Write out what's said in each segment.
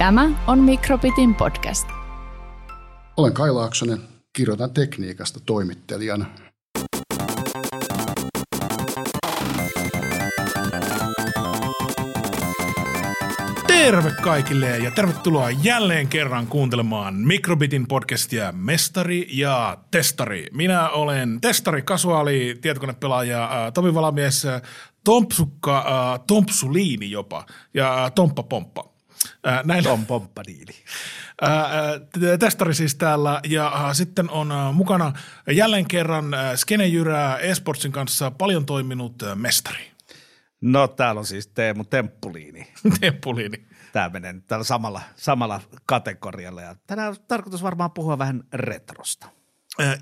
Tämä on Mikrobitin podcast. Olen Kai Laaksonen, kirjoitan tekniikasta toimittelijana. Terve kaikille ja tervetuloa jälleen kerran kuuntelemaan Mikrobitin podcastia Mestari ja Testari. Minä olen testari, kasuaali, tietokonepelaaja, äh, Tomi Valamies, äh, Tompsukka, äh, Tompsuliini jopa ja äh, Tomppa Pomppa. Näin, Tom Pomppadiili. Ää, ää, t- Testari siis täällä ja ää, sitten on ää, mukana jälleen kerran ää, Skene Jyrää eSportsin kanssa paljon toiminut ää, mestari. No täällä on siis Teemu Temppuliini. Teppuliini. Tämä menee nyt täällä samalla, samalla kategorialla ja tänään on tarkoitus varmaan puhua vähän retrosta.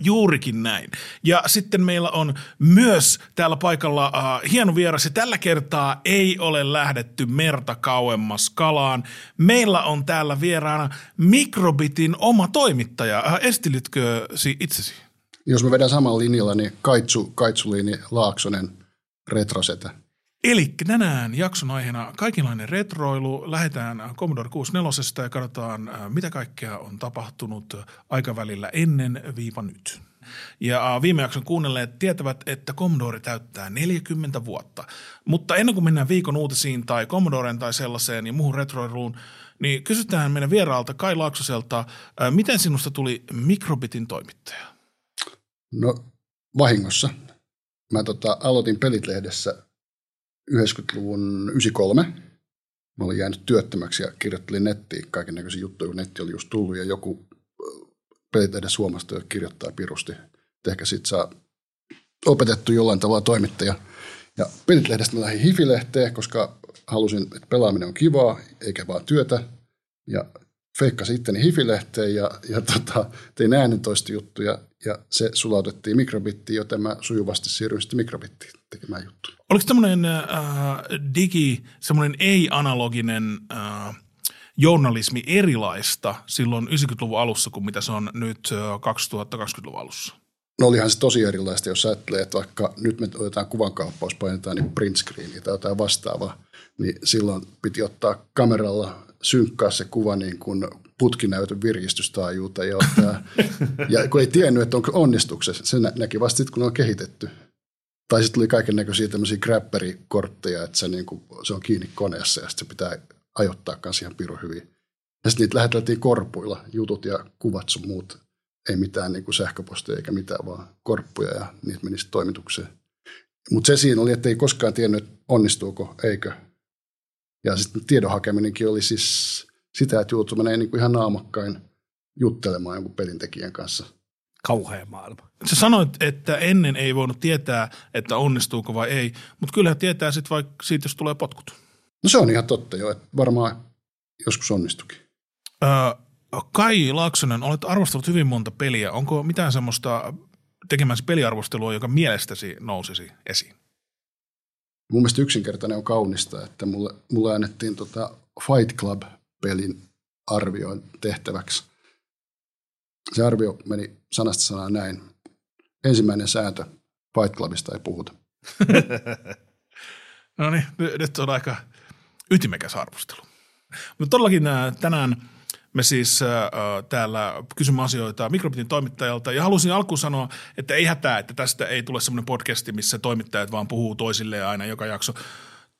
Juurikin näin. Ja sitten meillä on myös täällä paikalla äh, hieno vieras ja tällä kertaa ei ole lähdetty merta kauemmas kalaan. Meillä on täällä vieraana Mikrobitin oma toimittaja. Äh, estilitkö si- itsesi? Jos me vedän samalla linjalla, niin Kaitsu, Kaitsuliini Laaksonen retrosetä. Eli tänään jakson aiheena kaikenlainen retroilu. Lähdetään Commodore 64 ja katsotaan, äh, mitä kaikkea on tapahtunut aikavälillä ennen viiva nyt. Ja äh, viime jakson kuunnelleet tietävät, että Commodore täyttää 40 vuotta. Mutta ennen kuin mennään viikon uutisiin tai Commodoren tai sellaiseen ja muuhun retroiluun, niin kysytään meidän vieraalta Kai Laaksoselta, äh, miten sinusta tuli Mikrobitin toimittaja? No vahingossa. Mä tota, aloitin Pelit-lehdessä 90-luvun 93. Mä olin jäänyt työttömäksi ja kirjoittelin nettiin kaiken näköisiä juttuja, kun netti oli just tullut ja joku Pelit-lehden Suomesta jo kirjoittaa pirusti. Ehkä sit saa opetettu jollain tavalla toimittaja. Ja Pelit-lehdestä mä lähdin Hifilehteen, koska halusin, että pelaaminen on kivaa, eikä vaan työtä. Ja feikkasin itteni Hifilehteen ja, ja tota, tein äänentoista juttuja ja se sulautettiin mikrobittiin, joten mä sujuvasti siirryin sitten mikrobittiin tekemään juttuja. Oliko tämmöinen äh, digi, semmoinen ei-analoginen äh, journalismi erilaista silloin 90-luvun alussa kuin mitä se on nyt äh, 2020-luvun alussa? No olihan se tosi erilaista, jos ajattelee, että vaikka nyt me otetaan kuvankauppaus, painetaan niin print screeniä tai jotain vastaavaa, niin silloin piti ottaa kameralla synkkaa se kuva niin kuin putkinäytön virkistystaajuuta ja, ottaa, ja kun ei tiennyt, että onko onnistuksessa, se nä- näki vasta sitten, kun on kehitetty. Tai sitten tuli kaiken näköisiä tämmöisiä grapperikortteja, että se, niin kuin, se on kiinni koneessa ja sitten se pitää ajoittaa kanssa ihan pirun hyvin. Ja sitten niitä läheteltiin korpuilla, jutut ja kuvat sun muut. Ei mitään niin kuin sähköpostia eikä mitään, vaan korppuja ja niitä meni sitten toimitukseen. Mutta se siinä oli, että ei koskaan tiennyt, onnistuuko, eikö. Ja sitten tiedon hakeminenkin oli siis sitä, että joutui menee niin kuin ihan naamakkain juttelemaan jonkun pelintekijän kanssa. Kauhea maailma. Sä sanoit, että ennen ei voinut tietää, että onnistuuko vai ei, mutta kyllähän tietää sitten vaikka siitä, jos tulee potkut. No se on ihan totta jo, että varmaan joskus onnistukin. Öö, Kai Laaksonen, olet arvostellut hyvin monta peliä. Onko mitään semmoista tekemäsi peliarvostelua, joka mielestäsi nousisi esiin? Mun mielestä yksinkertainen on kaunista, että mulle, mulle annettiin tota Fight Club-pelin arvioin tehtäväksi. Se arvio meni sanasta sanaan näin. Ensimmäinen sääntö, Fight Clubista ei puhuta. No niin, nyt on aika ytimekäs arvostelu. Mutta todellakin ää, tänään me siis ää, täällä kysymme asioita Mikrobitin toimittajalta ja halusin alkuun sanoa, että ei hätää, että tästä ei tule semmoinen podcasti, missä toimittajat vaan puhuu toisilleen aina joka jakso.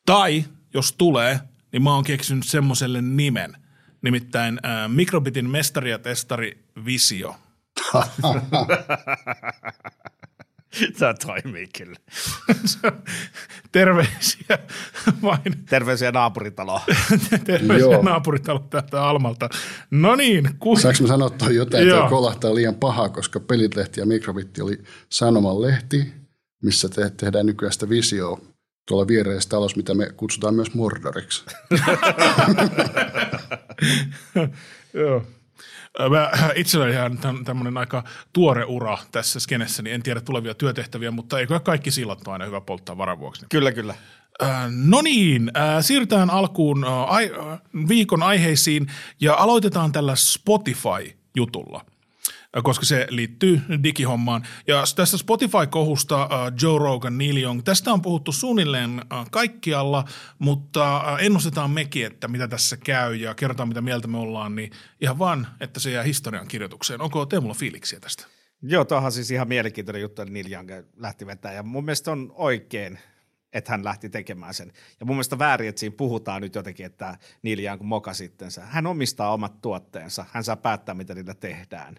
Tai jos tulee, niin mä oon keksinyt semmoiselle nimen, nimittäin ää, Mikrobitin mestari ja testari Visio. Tämä toimii kyllä. Terveisiä vain Terveisiä naapuritaloon. terveisiä Joo. naapuritalo täältä Almalta. No niin, ku... Saanko mä sanoa toi jotain, että kolahtaa liian pahaa, koska Pelitlehti ja Mikrobitti oli Sanoman lehti, missä te- tehdään nykyään sitä visioa tuolla viereisessä talossa, mitä me kutsutaan myös Mordoriksi. Joo. Mä itselläni ihan tämmöinen aika tuore ura tässä skenessä, niin en tiedä tulevia työtehtäviä, mutta eikö kaikki sillat ole aina hyvä polttaa varavuoksi. kyllä, kyllä. No niin, siirrytään alkuun viikon aiheisiin ja aloitetaan tällä Spotify-jutulla. Koska se liittyy digihommaan. Ja tästä Spotify-kohusta Joe Rogan, Neil Young, tästä on puhuttu suunnilleen kaikkialla, mutta ennustetaan mekin, että mitä tässä käy ja kerrotaan, mitä mieltä me ollaan, niin ihan vaan, että se jää historian kirjoitukseen. Onko Teemulla fiiliksiä tästä? Joo, tuohan siis ihan mielenkiintoinen juttu, että Neil Young lähti vetämään. Ja mun mielestä on oikein, että hän lähti tekemään sen. Ja mun mielestä väärin, että siinä puhutaan nyt jotenkin, että Neil Young moka sittensä. Hän omistaa omat tuotteensa, hän saa päättää, mitä niillä tehdään.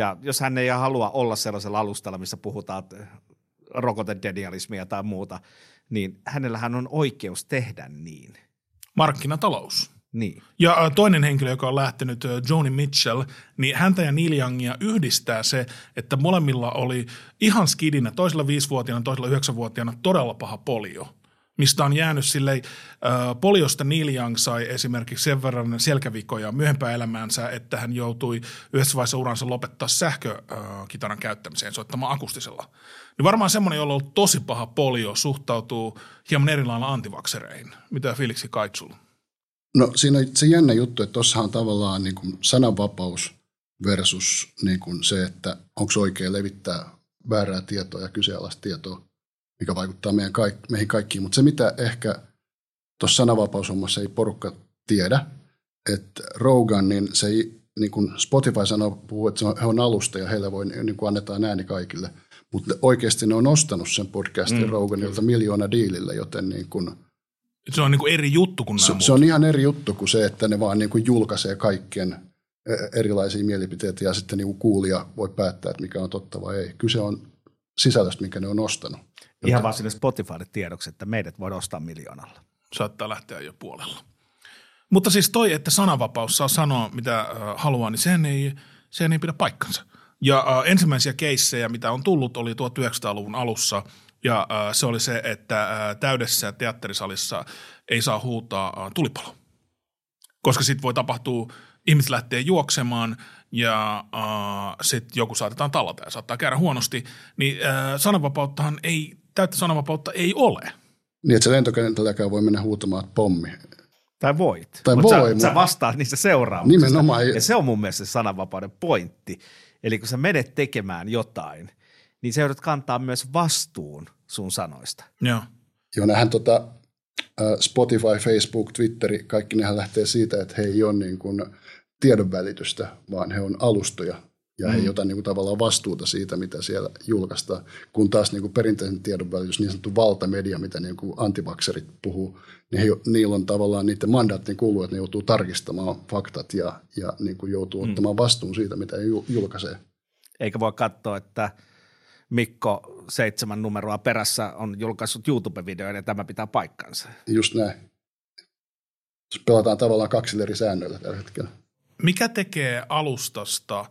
Ja jos hän ei halua olla sellaisella alustalla, missä puhutaan rokotedenialismia tai muuta, niin hänellähän on oikeus tehdä niin. Markkinatalous. Niin. Ja toinen henkilö, joka on lähtenyt, Joni Mitchell, niin häntä ja Neil Youngia yhdistää se, että molemmilla oli ihan skidinä, toisella viisivuotiaana, toisella yhdeksänvuotiaana todella paha polio mistä on jäänyt silleen, äh, poliosta Neil Young sai esimerkiksi sen verran selkävikoja myöhempää elämäänsä, että hän joutui yhdessä vaiheessa uransa lopettaa sähkökitaran äh, käyttämiseen soittamaan akustisella. Niin varmaan semmoinen, jolla on ollut tosi paha polio, suhtautuu hieman eri lailla antivaksereihin. Mitä fiiliksi Kaitsulla? No siinä on se jännä juttu, että tuossa on tavallaan niin kuin sananvapaus versus niin kuin se, että onko oikein levittää väärää tietoa ja kyseenalaista tietoa, mikä vaikuttaa meidän kaik- meihin kaikkiin. Mutta se, mitä ehkä tuossa sananvapaushommassa ei porukka tiedä, että Rogan, niin se ei, niin kuin Spotify sanoo, puhuu, että he on alusta ja heille voi, niin kuin annetaan ääni kaikille. Mutta oikeasti ne on ostanut sen podcastin mm, Roganilta miljoona diilillä, joten niin kuin – se on niin kuin eri juttu kuin se, nämä se on ihan eri juttu kuin se, että ne vaan niin kuin julkaisee kaikkien e, erilaisia mielipiteitä ja sitten niin kuin kuulija voi päättää, että mikä on totta vai ei. Kyse on sisällöstä, mikä ne on ostanut. Ihan vaan sinne Spotifylle tiedoksi, että meidät voi ostaa miljoonalla. Saattaa lähteä jo puolella. Mutta siis toi, että sananvapaus saa sanoa mitä haluaa, niin sehän ei, sehän ei pidä paikkansa. Ja äh, ensimmäisiä keissejä, mitä on tullut, oli 1900-luvun alussa – ja äh, se oli se, että äh, täydessä teatterisalissa ei saa huutaa äh, tulipalo. Koska sitten voi tapahtua, ihmiset lähtee juoksemaan ja äh, sitten joku saatetaan tallata ja saattaa käydä huonosti. Niin äh, sananvapauttahan ei, täyttä sananvapautta ei ole. Niin, että se lentokentälläkään voi mennä huutamaan pommi. Tai voit. Tai Mut voi. Sä, Mut... sä vastaat niistä seuraamuksista. Nimenomaan. Ja se on mun mielestä se sananvapauden pointti. Eli kun sä menet tekemään jotain, niin sä joudut kantaa myös vastuun sun sanoista. Joo. Joo, nähän tota, Spotify, Facebook, Twitteri, kaikki nehän lähtee siitä, että he ei ole niin kuin tiedonvälitystä, vaan he on alustoja ja mm. he ei ota niin kuin tavallaan vastuuta siitä, mitä siellä julkaistaan. Kun taas niin kuin perinteisen tiedonvälitys, niin sanottu valtamedia, mitä niin kuin antivakserit puhuu, niin he, niillä on tavallaan niiden mandaattiin kuuluu, että ne joutuu tarkistamaan faktat ja, ja niin kuin joutuu mm. ottamaan vastuun siitä, mitä he julkaisee. Eikä voi katsoa, että – Mikko seitsemän numeroa perässä on julkaissut YouTube-videoita ja tämä pitää paikkansa. Just näin. Pelataan tavallaan kaksilla eri säännöillä tällä hetkellä. Mikä tekee alustasta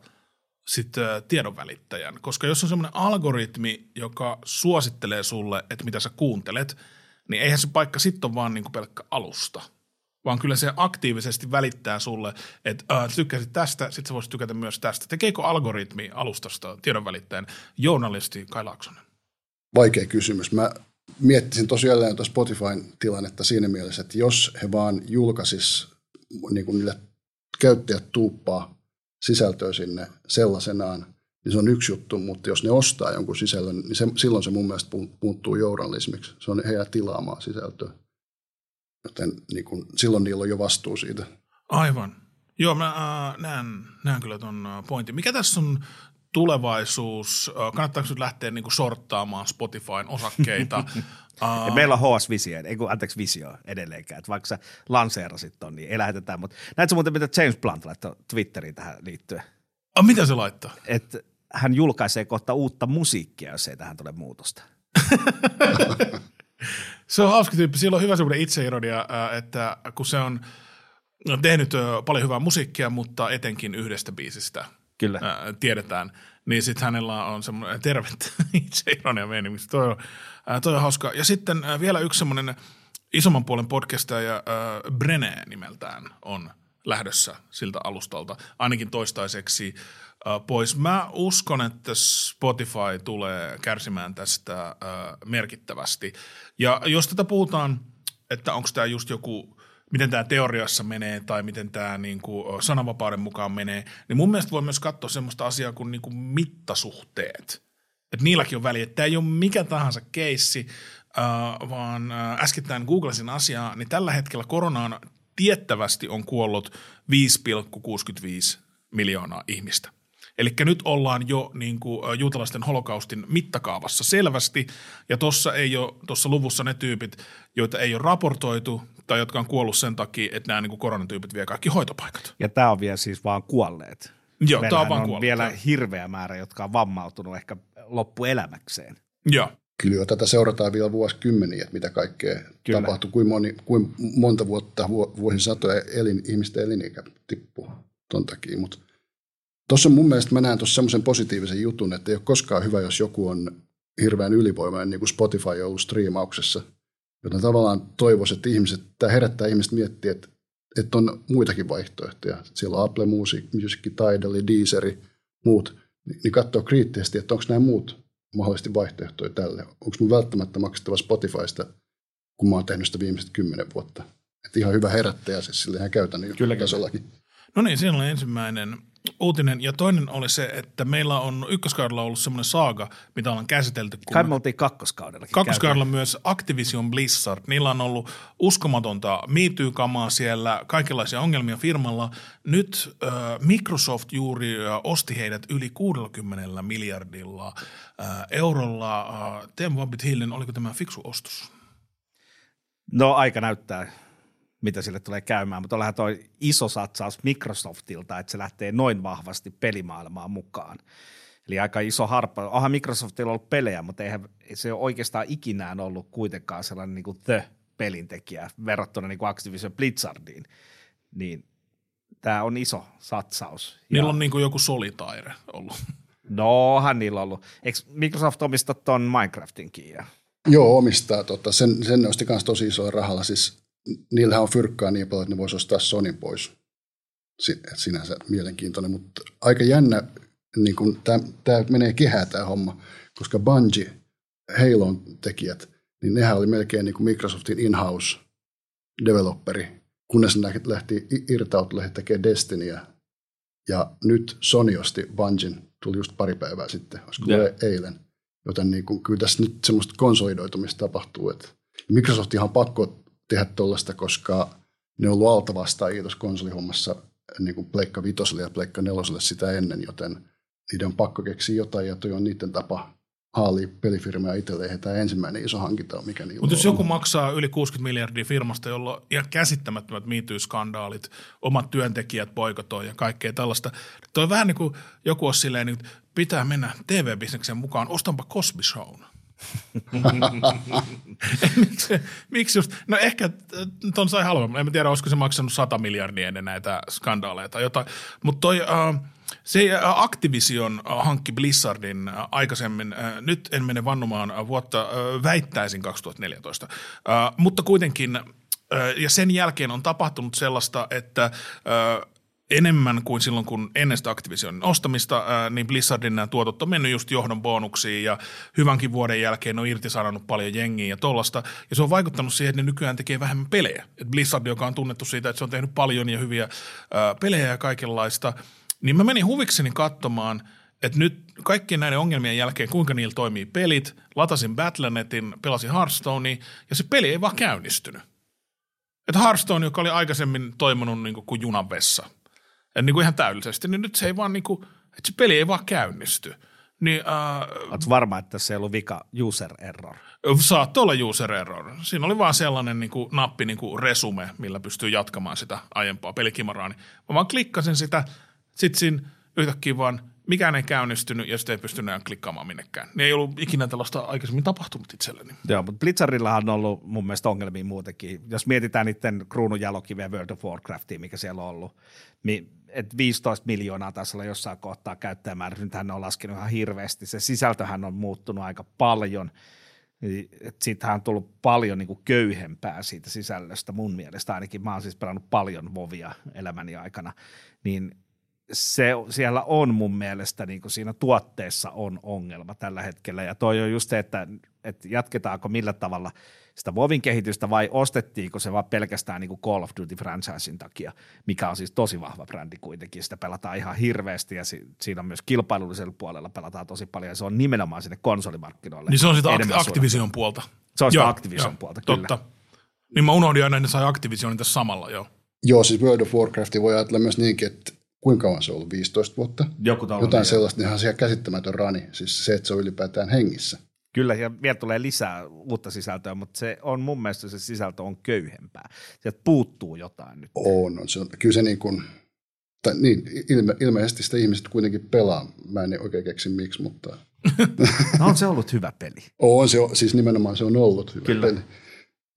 sitten tiedonvälittäjän? Koska jos on semmoinen algoritmi, joka suosittelee sulle, että mitä sä kuuntelet, niin eihän se paikka sitten ole vaan niin kuin pelkkä alusta – vaan kyllä se aktiivisesti välittää sulle, että äh, tykkäsit tästä, sitten sä voisit tykätä myös tästä. Tekeekö algoritmi alustasta tiedonvälittäjän journalisti Kai Laaksonen? Vaikea kysymys. Mä miettisin tosiaan tuota Spotifyn tilannetta siinä mielessä, että jos he vaan julkaisis niin kuin niille käyttäjät tuuppaa sisältöä sinne sellaisenaan, niin se on yksi juttu, mutta jos ne ostaa jonkun sisällön, niin se, silloin se mun mielestä muuttuu journalismiksi. Se on heidän tilaamaan sisältöä. Joten niin kun, silloin niillä on jo vastuu siitä. Aivan. Joo, mä äh, näen, näen kyllä tuon äh, pointin. Mikä tässä on tulevaisuus? Kannattaako nyt lähteä niin kuin sorttaamaan Spotifyn osakkeita? ja meillä on HS Visio, ei kun, anteeksi Visio edelleenkään, että vaikka sä lanseerasit ton, niin ei lähetetä. Mutta näetkö muuten, mitä James Blunt laittoi Twitteriin tähän liittyen? Ah, mitä se laittaa? Et hän julkaisee kohta uutta musiikkia, jos ei tähän tule muutosta. Se on hauska tyyppi. Sillä on hyvä semmoinen itseironia, että kun se on tehnyt paljon hyvää musiikkia, mutta etenkin yhdestä biisistä Kyllä. tiedetään, niin sitten hänellä on semmoinen tervettä itseironia meni. Toi on, toi on hauska. Ja sitten vielä yksi semmoinen isomman puolen podcastaja Brene nimeltään on lähdössä siltä alustalta, ainakin toistaiseksi – pois. Mä uskon, että Spotify tulee kärsimään tästä äh, merkittävästi. Ja jos tätä puhutaan, että onko tämä just joku miten tämä teoriassa menee tai miten tämä niin kuin sananvapauden mukaan menee, niin mun mielestä voi myös katsoa semmoista asiaa kuin, niin kuin mittasuhteet. Että niilläkin on väliä. Tämä ei ole mikä tahansa keissi, vaan äskettäin googlasin asiaa, niin tällä hetkellä koronaan tiettävästi on kuollut 5,65 miljoonaa ihmistä. Eli nyt ollaan jo niin kuin, juutalaisten holokaustin mittakaavassa selvästi, ja tuossa ei ole tuossa luvussa ne tyypit, joita ei ole raportoitu tai jotka on kuollut sen takia, että nämä niin kuin koronatyypit vie kaikki hoitopaikat. Ja tämä on vielä siis vaan kuolleet. Joo, tämä on vaan on kuollut. vielä hirveä määrä, jotka on vammautunut ehkä loppuelämäkseen. Joo. Kyllä tätä seurataan vielä vuosikymmeniä, että mitä kaikkea Kyllä. Tapahtuu, kuinka, moni, kuinka monta vuotta, vu- vuosisatoja elin, ihmisten elinikä tippuu ton takia. Mutta tuossa mun mielestä mä näen tuossa semmoisen positiivisen jutun, että ei ole koskaan hyvä, jos joku on hirveän ylivoimainen, niin kuin Spotify on ollut striimauksessa. Joten tavallaan toivoisin, että ihmiset, tämä herättää ihmiset miettiä, että, että on muitakin vaihtoehtoja. Siellä on Apple Music, Music Tidal, Deezeri, muut. Niin, katsoo kriittisesti, että onko nämä muut mahdollisesti vaihtoehtoja tälle. Onko mun välttämättä maksettava Spotifysta, kun mä oon tehnyt sitä viimeiset kymmenen vuotta. Että ihan hyvä herättäjä siis sille ihan käytännön Kyllä, kyllä. tasollakin. No niin, siinä oli ensimmäinen uutinen. Ja toinen oli se, että meillä on ykköskaudella ollut semmoinen saaga, mitä ollaan käsitelty. Kun Kai me oltiin kakkoskaudellakin. Kakkoskaudella myös Activision Blizzard. Niillä on ollut uskomatonta miityykamaa siellä, kaikenlaisia ongelmia firmalla. Nyt äh, Microsoft juuri osti heidät yli 60 miljardilla äh, eurolla. Äh, Teemu Vabbit Hillen, oliko tämä fiksu ostos? No aika näyttää, mitä sille tulee käymään, mutta onhan toi iso satsaus Microsoftilta, että se lähtee noin vahvasti pelimaailmaan mukaan. Eli aika iso harppa. Onhan Microsoftilla ollut pelejä, mutta eihän se ole oikeastaan ikinään ollut kuitenkaan sellainen niin kuin the-pelintekijä verrattuna niin kuin Activision Blizzardiin. Niin tämä on iso satsaus. Niillä Ja- on niin kuin joku Solitaire ollut. No, onhan niillä ollut. Eikö Microsoft omista ton Minecraftinkin? Ja... Joo, omistaa. Tota, sen, sen ne osti myös tosi isolla rahalla. Siis, niillähän on fyrkkaa niin paljon, että ne voisi ostaa Sonin pois. Sinänsä mielenkiintoinen, mutta aika jännä, niin kun tämä menee kehää tämä homma, koska Bungie, Halon tekijät, niin nehän oli melkein niin kuin Microsoftin in-house developeri, kunnes ne lähti i- irtautua lähti tekemään Destinyä. Ja nyt Sony osti Bungien, tuli just pari päivää sitten, olisiko yeah. eilen. Joten niin kuin, kyllä tässä nyt semmoista konsolidoitumista tapahtuu. Että Microsoft ihan pakko tehdä tuollaista, koska ne on ollut altavastaajia tuossa konsolihommassa niin kuin Pleikka Vitoselle ja Pleikka Neloselle sitä ennen, joten niiden on pakko keksiä jotain ja toi on niiden tapa haalia pelifirmaa itselleen. Tämä ensimmäinen iso hankinta on, mikä niillä Mutta jos joku maksaa yli 60 miljardia firmasta, jolla on ihan käsittämättömät miityyskandaalit, omat työntekijät boikotoi ja kaikkea tällaista. Toi on vähän niin kuin joku on silleen, niin pitää mennä TV-bisneksen mukaan, ostanpa Cosby Shown. Miksi, miksi just, no ehkä ton sai halvemmin, en tiedä, olisiko se maksanut 100 miljardia ennen näitä skandaaleja tai jotain, mutta toi, äh, se äh, Activision äh, hankki Blizzardin äh, aikaisemmin, äh, nyt en mene vannomaan äh, vuotta, äh, väittäisin 2014, äh, mutta kuitenkin, äh, ja sen jälkeen on tapahtunut sellaista, että äh, enemmän kuin silloin, kun ennen sitä Activisionin ostamista, niin Blizzardin nämä tuotot on mennyt just johdon bonuksiin ja hyvänkin vuoden jälkeen on irtisanonut paljon jengiä ja tollasta. Ja se on vaikuttanut siihen, että ne nykyään tekee vähemmän pelejä. Et Blizzard, joka on tunnettu siitä, että se on tehnyt paljon ja hyviä pelejä ja kaikenlaista, niin mä menin huvikseni katsomaan, että nyt kaikkien näiden ongelmien jälkeen, kuinka niillä toimii pelit, latasin Battlenetin, pelasin Hearthstonea ja se peli ei vaan käynnistynyt. Että Hearthstone, joka oli aikaisemmin toiminut niin kuin, kuin junan vessa, ja niin kuin ihan täydellisesti, niin nyt se ei vaan niin kuin, että se peli ei vaan käynnisty. Niin äh, Oletko varma, että se ei ollut vika user error? saattoi olla user error. Siinä oli vaan sellainen niin kuin, nappi niin kuin resume, millä pystyy jatkamaan sitä aiempaa pelikimaraa. Niin mä vaan klikkasin sitä, sitten siinä yhtäkkiä vaan mikään ei käynnistynyt ja sitten ei pystynyt enää klikkaamaan minnekään. Niin ei ollut ikinä tällaista aikaisemmin tapahtunut itselleni. Joo, mutta Blizzardillahan on ollut mun mielestä ongelmia muutenkin. Jos mietitään niiden kruununjalokiveä World of Warcraftia, mikä siellä on ollut, niin et 15 miljoonaa taisi olla jossain kohtaa käyttäjämäärä. Nythän ne on laskenut ihan hirveästi. Se sisältöhän on muuttunut aika paljon. Niin, Siitähän on tullut paljon niin kuin köyhempää siitä sisällöstä mun mielestä. Ainakin mä oon siis pelannut paljon Vovia elämäni aikana. Niin se, siellä on mun mielestä, niin kuin siinä tuotteessa on ongelma tällä hetkellä. Ja toi on just se, että että jatketaanko millä tavalla sitä Vovin kehitystä vai ostettiinko se vaan pelkästään niin kuin Call of Duty franchisein takia, mikä on siis tosi vahva brändi kuitenkin. Sitä pelataan ihan hirveästi ja si- siinä on myös kilpailullisella puolella pelataan tosi paljon ja se on nimenomaan sinne konsolimarkkinoille. Niin se on sitä enemmän Activision puolta. Se on sitä Activision puolta, kyllä. Totta. Niin mä unohdin aina, että ne sai Activisionin tässä samalla, joo. Joo, siis World of Warcraft voi ajatella myös niinkin, että kuinka kauan se on ollut, 15 vuotta? Joku Jotain sellaista, niin ihan siellä käsittämätön rani, siis se, että se on ylipäätään hengissä. Kyllä, ja vielä tulee lisää uutta sisältöä, mutta se on mun mielestä se sisältö on köyhempää. Sieltä puuttuu jotain nyt. On, on se, on, kyllä se niin kuin, tai niin, ilme, ilmeisesti sitä ihmiset kuitenkin pelaa. Mä en oikein keksi miksi, mutta... no on se ollut hyvä peli. On se, siis nimenomaan se on ollut hyvä kyllä. peli.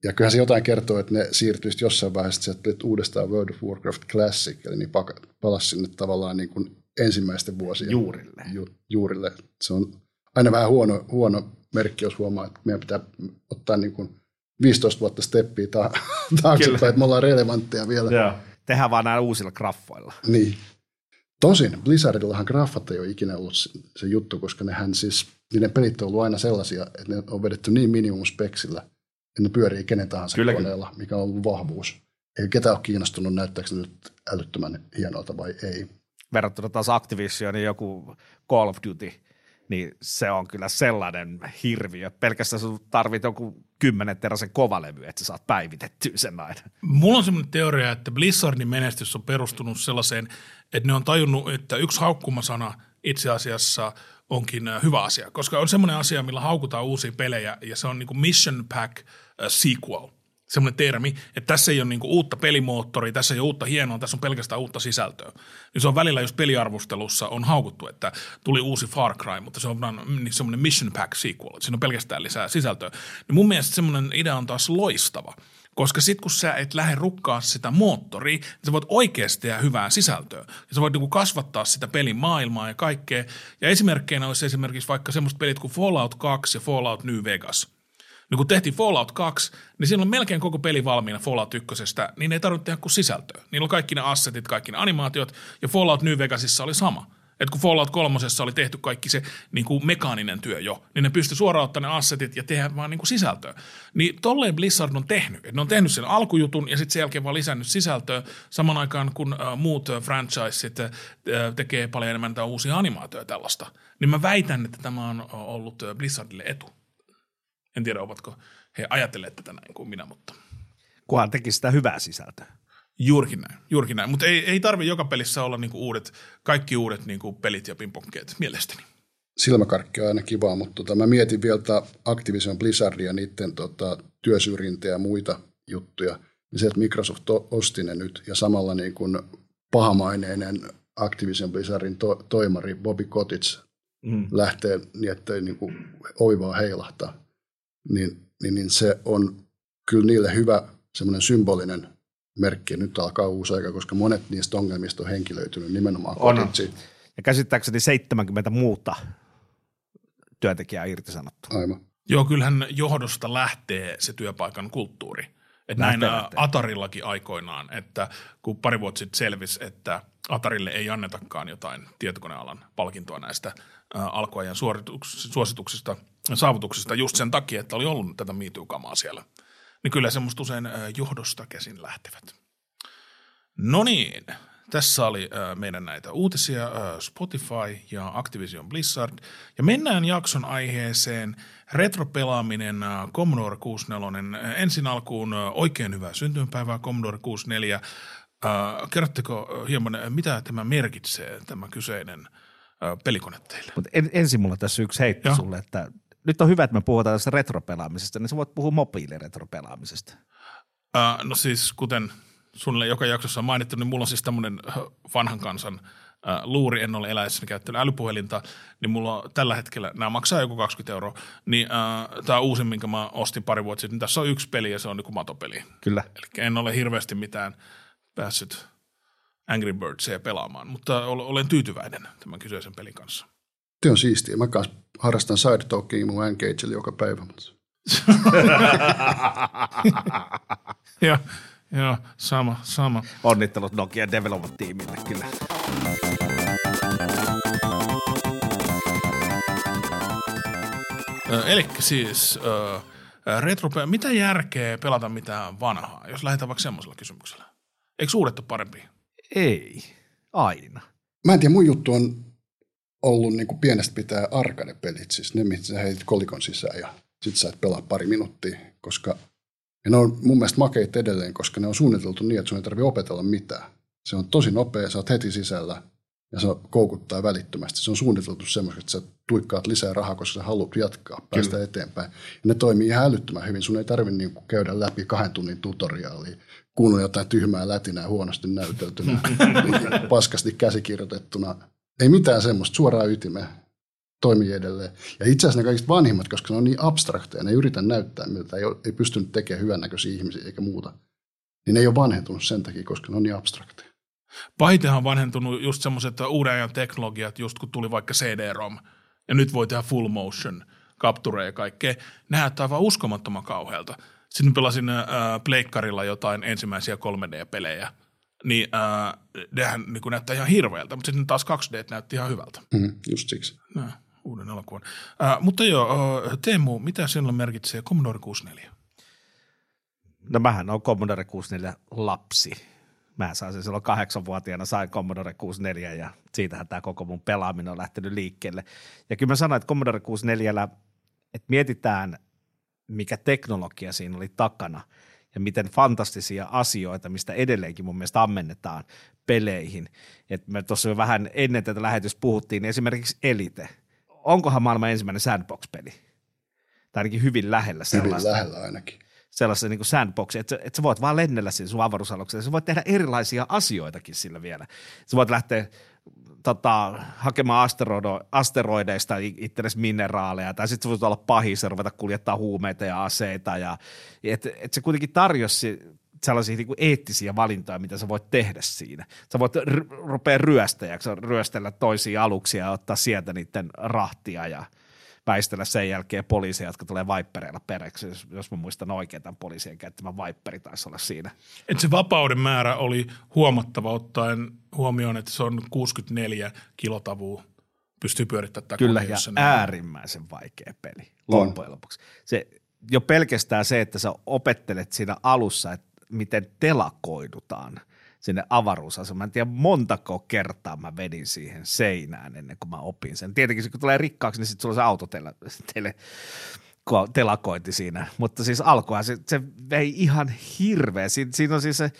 Ja kyllähän se jotain kertoo, että ne siirtyisi jossain vaiheessa sieltä uudestaan World of Warcraft Classic, eli niin palasi sinne tavallaan niin kuin ensimmäisten vuosien juurille. Ju, juurille. Se on aina vähän huono, huono merkki, jos huomaa, että meidän pitää ottaa niin kuin 15 vuotta steppiä ta- taaksepäin, että me ollaan relevantteja vielä. Joo. Tehdään vaan näillä uusilla graffoilla. Niin. Tosin Blizzardillahan graffat ei ole ikinä ollut se juttu, koska nehän siis, niiden pelit on ollut aina sellaisia, että ne on vedetty niin minimum speksillä, että ne pyörii kenen tahansa Kyllä, koneella, mikä on ollut vahvuus. Ei ketään ole kiinnostunut, näyttääkö se nyt älyttömän hienolta vai ei. Verrattuna taas Activisionin joku Call of Duty, niin se on kyllä sellainen hirviö. Pelkästään sun tarvit joku kymmenen teräsen kovalevy, että sä saat päivitettyä sen aina. Mulla on semmoinen teoria, että Blizzardin menestys on perustunut sellaiseen, että ne on tajunnut, että yksi haukkumasana itse asiassa onkin hyvä asia, koska on semmoinen asia, millä haukutaan uusia pelejä, ja se on niin kuin Mission Pack Sequel – semmoinen termi, että tässä ei ole niinku uutta pelimoottoria, tässä ei ole uutta hienoa, tässä on pelkästään uutta sisältöä. Niin se on välillä, jos peliarvostelussa on haukuttu, että tuli uusi Far Cry, mutta se on niin semmoinen Mission Pack sequel, että siinä on pelkästään lisää sisältöä. Niin mun mielestä semmoinen idea on taas loistava, koska sit kun sä et lähde rukkaa sitä moottoria, niin sä voit oikeasti tehdä hyvää sisältöä. Ja sä voit niinku kasvattaa sitä pelin maailmaa ja kaikkea. Ja esimerkkeinä olisi esimerkiksi vaikka semmoista pelit kuin Fallout 2 ja Fallout New Vegas – niin kun tehtiin Fallout 2, niin siinä on melkein koko peli valmiina Fallout 1, niin ei tarvitse tehdä kuin sisältöä. Niillä on kaikki ne assetit, kaikki ne animaatiot, ja Fallout New Vegasissa oli sama. Et kun Fallout 3 oli tehty kaikki se niin kuin mekaaninen työ jo, niin ne pystyi suoraan ottamaan ne assetit ja tehdä vaan niin kuin sisältöä. Niin tolleen Blizzard on tehnyt. Et ne on tehnyt sen alkujutun ja sitten sen jälkeen vaan lisännyt sisältöä saman aikaan, kun äh, muut äh, franchiset äh, tekee paljon enemmän uusia animaatioita tällaista. Niin mä väitän, että tämä on ollut Blizzardille etu. En tiedä, ovatko he ajatelleet tätä näin kuin minä, mutta... Kunhan teki sitä hyvää sisältöä. Juurikin näin, juurikin näin. Mutta ei, ei tarvi joka pelissä olla niinku uudet, kaikki uudet niinku pelit ja pingpongkeet mielestäni. Silmäkarkki on aina kivaa, mutta tota, mä mietin vielä Activision Blizzardia, niiden tota, työsyrjintä ja muita juttuja. Niin se, että Microsoft osti ne nyt ja samalla niin kuin pahamaineinen Activision Blizzardin to, toimari Bobby Kotick mm. lähtee niin, että niin kuin oivaa heilahtaa niin, niin, niin se on kyllä niille hyvä semmoinen symbolinen merkki. Nyt alkaa uusi aika, koska monet niistä ongelmista on henkilöitynyt nimenomaan on. Koditsi. Ja käsittääkseni 70 muuta työntekijää irtisanottu. Aivan. Joo, kyllähän johdosta lähtee se työpaikan kulttuuri. Että näin lähtee. Atarillakin aikoinaan, että kun pari vuotta sitten selvisi, että Atarille ei annetakaan jotain tietokonealan palkintoa näistä alkuajan suosituksista – saavutuksista just sen takia, että oli ollut tätä miituukamaa siellä. Niin kyllä semmoista usein johdosta käsin lähtevät. No niin, tässä oli meidän näitä uutisia Spotify ja Activision Blizzard. Ja mennään jakson aiheeseen retropelaaminen Commodore 64. Ensin alkuun oikein hyvää syntymäpäivää Commodore 64. Kerrotteko hieman, mitä tämä merkitsee, tämä kyseinen pelikone teille? Mut en, ensin mulla tässä yksi heitto Joo. sulle, että nyt on hyvä, että me puhutaan tästä retropelaamisesta, niin sä voit puhua mobiiliretropelaamisesta. Uh, no siis kuten sulle joka jaksossa on mainittu, niin mulla on siis tämmöinen vanhan kansan uh, luuri, en ole eläessäni käyttänyt älypuhelinta, niin mulla on tällä hetkellä, nämä maksaa joku 20 euroa, niin uh, tämä uusin, minkä mä ostin pari vuotta sitten, niin tässä on yksi peli ja se on niin matopeli. Kyllä. Eli en ole hirveästi mitään päässyt Angry Birdsia pelaamaan, mutta olen tyytyväinen tämän kyseisen pelin kanssa. Se on siistiä. Mä kanssa harrastan side talkingia mun Engagelle joka päivä. Joo, joo, sama, sama. Onnittelut Nokia Development-tiimille kyllä. Eli siis äh, retro, mitä järkeä pelata mitään vanhaa, jos lähdetään vaikka semmoisella kysymyksellä? Eikö uudet ole parempi? Ei, aina. Mä en tiedä, mun juttu on ollut niin kuin pienestä pitää arcade-pelit, siis ne, mihin sä heitit kolikon sisään ja sit sä et pelaa pari minuuttia, koska ja ne on mun mielestä makeita edelleen, koska ne on suunniteltu niin, että sun ei tarvitse opetella mitään. Se on tosi nopea, sä oot heti sisällä ja se koukuttaa välittömästi. Se on suunniteltu semmoisesti, että sä tuikkaat lisää rahaa, koska sä haluat jatkaa, päästä Kyllä. eteenpäin. Ja ne toimii ihan älyttömän hyvin. Sun ei tarvitse niin käydä läpi kahden tunnin tutoriaalia, kuunnella jotain tyhmää lätinää huonosti näyteltynä, paskasti käsikirjoitettuna. Ei mitään semmoista, suoraa ytimeen toimii edelleen. Ja itse asiassa ne kaikista vanhimmat, koska ne on niin abstrakteja, ne ei yritä näyttää, miltä ei, ole, ei pystynyt tekemään hyvännäköisiä ihmisiä eikä muuta. Niin ne ei ole vanhentunut sen takia, koska ne on niin abstrakteja. Pahitenhan on vanhentunut just semmoiset uuden ajan teknologiat, just kun tuli vaikka CD-ROM, ja nyt voi tehdä full motion captureja ja kaikkea. Näyttää aivan uskomattoman kauhealta. Sitten pelasin äh, pleikkarilla jotain ensimmäisiä 3D-pelejä, niin äh, nehän niin näyttää ihan hirveältä, mutta sitten taas 2D näytti ihan hyvältä. Mm, just siksi. No, uuden elokuvan. Äh, mutta joo, äh, Teemu, mitä sinulle merkitsee Commodore 64? No mähän on Commodore 64 lapsi mä sain sen silloin kahdeksanvuotiaana, sain Commodore 64 ja siitähän tämä koko mun pelaaminen on lähtenyt liikkeelle. Ja kyllä mä sanoin, että Commodore 64, että mietitään, mikä teknologia siinä oli takana ja miten fantastisia asioita, mistä edelleenkin mun mielestä ammennetaan peleihin. Et me tuossa jo vähän ennen tätä lähetystä puhuttiin, niin esimerkiksi Elite. Onkohan maailman ensimmäinen sandbox-peli? Tai ainakin hyvin lähellä sellaista. Hyvin lähellä ainakin sellaisen niin sandboxin, että, että sä voit vaan lennellä siinä sun avaruusaluksella. Sä voit tehdä erilaisia asioitakin sillä vielä. Sä voit lähteä tota, hakemaan asteroido, asteroideista itsellesi mineraaleja, tai sitten voit olla pahis ja ruveta kuljettaa huumeita ja aseita. Ja, et, et se kuitenkin tarjosi sellaisia niin kuin eettisiä valintoja, mitä sä voit tehdä siinä. Sä voit r- rupea ryöstäjäksi, ryöstellä toisia aluksia ja ottaa sieltä niiden rahtia ja – väistellä sen jälkeen poliiseja, jotka tulee vaippereilla pereksi, jos, jos mä muistan oikein tämän poliisien käyttämän vaipperi taisi olla siinä. Et se vapauden määrä oli huomattava ottaen huomioon, että se on 64 kilotavua pystyy pyörittämään Kyllä, ja äärimmäisen vaikea peli loppujen lopuksi. Se, jo pelkästään se, että sä opettelet siinä alussa, että miten telakoidutaan – sinne avaruusasemaan. En tiedä montako kertaa mä vedin siihen seinään ennen kuin mä opin sen. Tietenkin kun tulee rikkaaksi, niin sitten sulla on se auto tele, tele, telakointi siinä. Mutta siis alkua se, se vei ihan hirveä. Siin, siinä on siis se,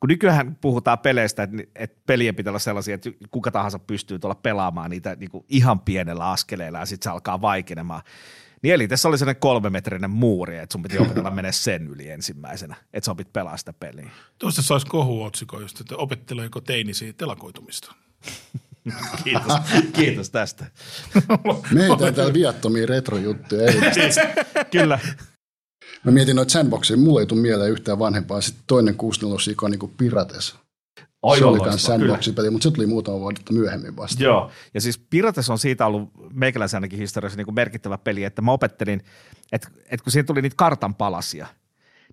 kun nykyään puhutaan peleistä, että, että pelien pitää olla sellaisia, että kuka tahansa pystyy tuolla pelaamaan niitä niin kuin ihan pienellä askeleella ja sitten se alkaa vaikenemaan. Niin eli tässä oli sellainen kolmemetrinen muuri, että sun piti opetella mennä sen yli ensimmäisenä, että sä opit pelaa sitä peliä. Tuosta saisi kohuotsikko just, että opetteleeko teinisi telakoitumista. Kiitos, kiitos tästä. Meitä on täällä viattomia retrojuttuja. Kyllä. Mä mietin noita sandboxia, mulle ei tule mieleen yhtään vanhempaa. Sitten toinen 64 on niin kuin Pirates. Oi, se oli myös sandbox-peli, mutta se tuli muutama vuotta myöhemmin vasta. Joo, ja siis Pirates on siitä ollut meikäläisen ainakin historiassa niin kuin merkittävä peli, että mä opettelin, että, että kun siihen tuli niitä kartan palasia,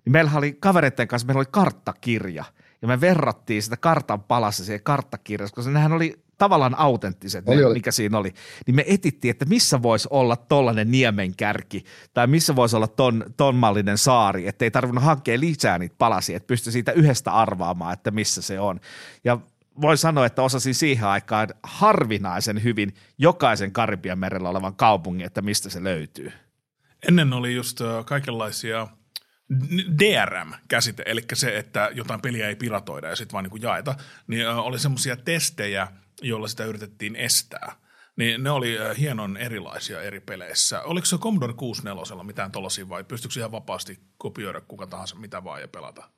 niin meillä oli kavereiden kanssa, meillä oli karttakirja, ja me verrattiin sitä kartan palassa siihen karttakirjassa, koska nehän oli tavallaan autenttiset, oli, ne, oli. mikä siinä oli, niin me etittiin, että missä voisi olla tollainen niemenkärki tai missä voisi olla ton, ton mallinen saari, että ei tarvinnut hankkia lisää niitä palasia, että pystyi siitä yhdestä arvaamaan, että missä se on. Ja voin sanoa, että osasin siihen aikaan harvinaisen hyvin jokaisen Karibian merellä olevan kaupungin, että mistä se löytyy. Ennen oli just kaikenlaisia DRM-käsite, eli se, että jotain peliä ei piratoida ja sitten vaan niin kuin jaeta, niin oli semmoisia testejä – jolla sitä yritettiin estää. Niin ne oli hienon erilaisia eri peleissä. Oliko se Commodore 64 mitään tuollaisia vai pystyykö ihan vapaasti kopioida kuka tahansa mitä vaan ja pelata?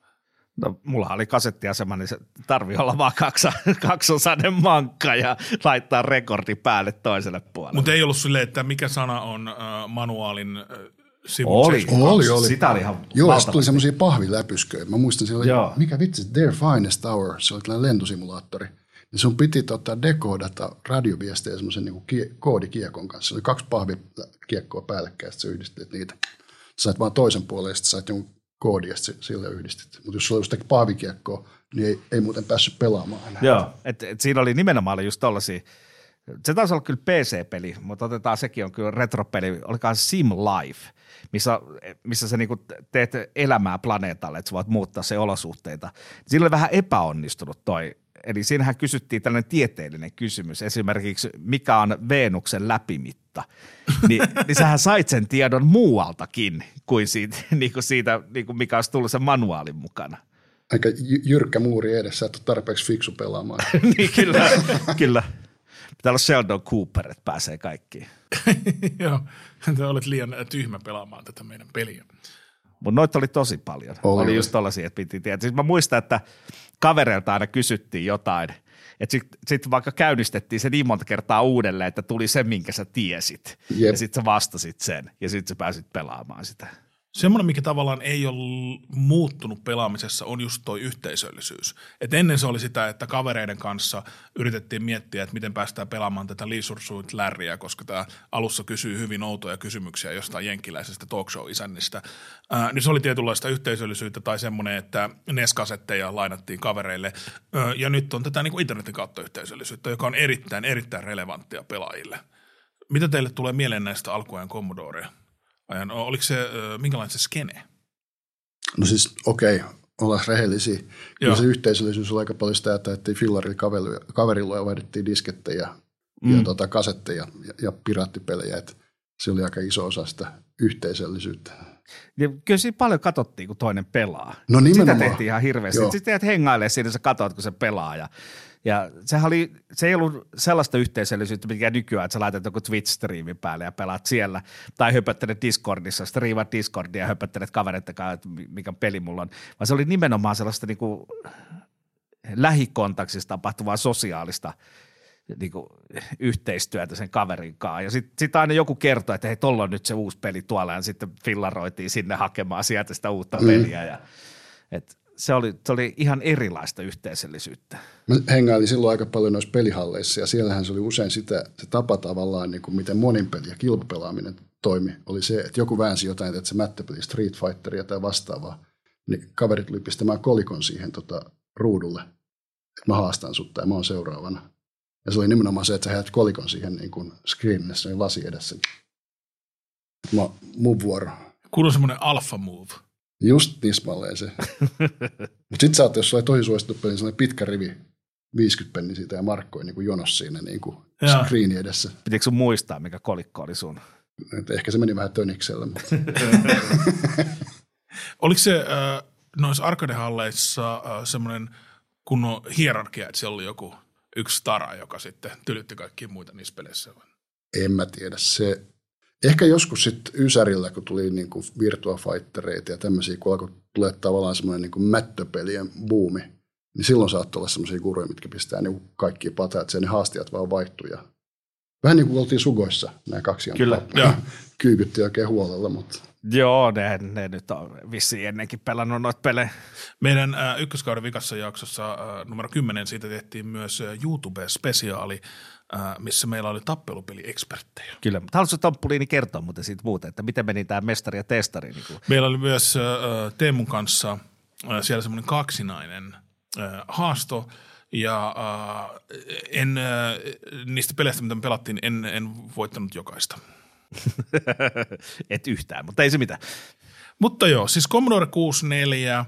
No, mulla oli kasettiasema, niin se tarvii olla vaan kaksa, kaksosainen mankka ja laittaa rekordi päälle toiselle puolelle. Mutta ei ollut silleen, että mikä sana on äh, manuaalin äh, sivu oli, oli, oli. Sitä oli ihan Joo, sitten tuli semmoisia pahviläpysköjä. Mä muistan siellä, mikä vitsi, Their Finest Hour, se oli tällainen lentosimulaattori – niin sun piti tota dekoodata radioviestejä semmoisen niin kie, koodikiekon kanssa. Se oli kaksi pahvikiekkoa päällekkäin, että sä yhdistit niitä. Sä sait vaan toisen puolen ja sitten sait jonkun koodi ja sille yhdistit. Mutta jos sulla oli just pahvikiekkoa, niin ei, ei muuten päässyt pelaamaan enää. Joo, et, et siinä oli nimenomaan just tollaisia Se taisi olla kyllä PC-peli, mutta otetaan sekin on kyllä retropeli, olikaan Sim Life, missä, missä sä niinku teet elämää planeetalle, että sä voit muuttaa se olosuhteita. Siinä oli vähän epäonnistunut toi Eli siinähän kysyttiin tällainen tieteellinen kysymys, esimerkiksi mikä on Veenuksen läpimitta. Ni, niin sähän sait sen tiedon muualtakin kuin siitä, niin kuin siitä niin kuin mikä olisi tullut sen manuaalin mukana. Aika jyrkkä muuri edessä, että tarpeeksi fiksu pelaamaan. niin kyllä, kyllä. Pitää olla Sheldon Cooper, että pääsee kaikkiin. Joo, te olet liian tyhmä pelaamaan tätä meidän peliä. Mutta noita oli tosi paljon. Oli, oli just tollaisia, että piti tietää. Siis mä muistan, että kavereilta aina kysyttiin jotain, että sitten sit vaikka käynnistettiin se niin monta kertaa uudelleen, että tuli se, minkä sä tiesit. Jep. Ja sitten sä vastasit sen ja sitten sä pääsit pelaamaan sitä. Semmoinen, mikä tavallaan ei ole muuttunut pelaamisessa, on just toi yhteisöllisyys. Et ennen se oli sitä, että kavereiden kanssa yritettiin miettiä, että miten päästään pelaamaan tätä Leisure lärriä, koska tämä alussa kysyy hyvin outoja kysymyksiä jostain jenkkiläisestä talkshow-isännistä. Niin se oli tietynlaista yhteisöllisyyttä tai semmoinen, että NES-kasetteja lainattiin kavereille. Ää, ja nyt on tätä niin kuin internetin kautta yhteisöllisyyttä, joka on erittäin, erittäin relevanttia pelaajille. Mitä teille tulee mieleen näistä alkuajan Commodorea? Ajan. Oliko se, minkälainen se skene? No siis okei, okay, ollaan rehellisiä. Kyllä se yhteisöllisyys oli aika paljon sitä, että ettiin fillarilla kaverilla ja vaihdettiin diskettejä mm. ja tota, kasetteja ja, ja piraattipelejä. Et se oli aika iso osa sitä yhteisöllisyyttä. Ja kyllä siinä paljon katsottiin, kun toinen pelaa. No nimenomaan. Sitä tehtiin ihan hirveästi. Sitten sit teet hengailee siinä, sä katsot, kun se pelaa. Ja ja sehän oli, se ei ollut sellaista yhteisöllisyyttä, mikä nykyään, että sä laitat joku Twitch-striimin päälle ja pelaat siellä, tai höpöttelet Discordissa, striimat Discordia ja höpöttelet kavereiden kanssa, että mikä peli mulla on, vaan se oli nimenomaan sellaista niin kuin lähikontaksista tapahtuvaa sosiaalista niin kuin, yhteistyötä sen kaverin kanssa. Ja sitten sit aina joku kertoi, että hei, tuolla on nyt se uusi peli tuolla, ja sitten fillaroitiin sinne hakemaan sieltä sitä uutta mm. peliä. Ja, et, se oli, se oli ihan erilaista yhteisöllisyyttä. Mä hengailin silloin aika paljon noissa pelihalleissa ja siellähän se oli usein sitä, se tapa tavallaan, niin kuin miten monin peli ja kilpapelaaminen toimi, oli se, että joku väänsi jotain, että se mättöpeli Street Fighteria tai vastaavaa, niin kaverit tuli pistämään kolikon siihen tota, ruudulle, että mä haastan sut tai mä oon seuraavana. Ja se oli nimenomaan se, että sä heät kolikon siihen niin kuin screenille, niin lasi edessä. Mä, mun vuoro. Kuuluu semmoinen alpha move. Just tismalleen se. Mutta sitten sä oot, jos sulla ei tosi suosittu peli, niin pitkä rivi, 50 penni siitä ja markkoja niin jonos siinä niin kuin screeni edessä. Pitikö sun muistaa, mikä kolikko oli sun? Et ehkä se meni vähän töniksellä. Mutta. Oliko se äh, noissa arcade-halleissa äh, semmoinen kunnon hierarkia, että siellä oli joku yksi stara, joka sitten tylytti kaikkia muita niissä peleissä? En mä tiedä. Se, Ehkä joskus sitten Ysärillä, kun tuli niin kuin Virtua Fightereita ja tämmöisiä, kun alkoi tulee tavallaan semmoinen niin kuin mättöpelien buumi, niin silloin saattoi olla semmoisia kuruja, mitkä pistää niin kaikki patat, että ne haastajat vaan vaihtui. Ja vähän niin kuin oltiin sugoissa, nämä kaksi Kyllä, kyykytti oikein huolella, mutta Joo, ne, ne nyt on vissiin ennenkin pelannut noita pelejä. Meidän äh, ykköskauden vikassa jaksossa äh, numero 10 siitä tehtiin myös äh, YouTube-spesiaali, missä meillä oli tappelupeli-eksperttejä. Kyllä, mutta haluaisitko Tompuliini kertoa muuten siitä muuten, että miten meni tämä mestari ja testari? Niin kuin? Meillä oli myös äh, Teemun kanssa äh, siellä semmoinen kaksinainen äh, haasto, ja äh, en, äh, niistä peleistä, mitä me pelattiin, en, en voittanut jokaista. Et yhtään, mutta ei se mitään. Mutta joo, siis Commodore 64,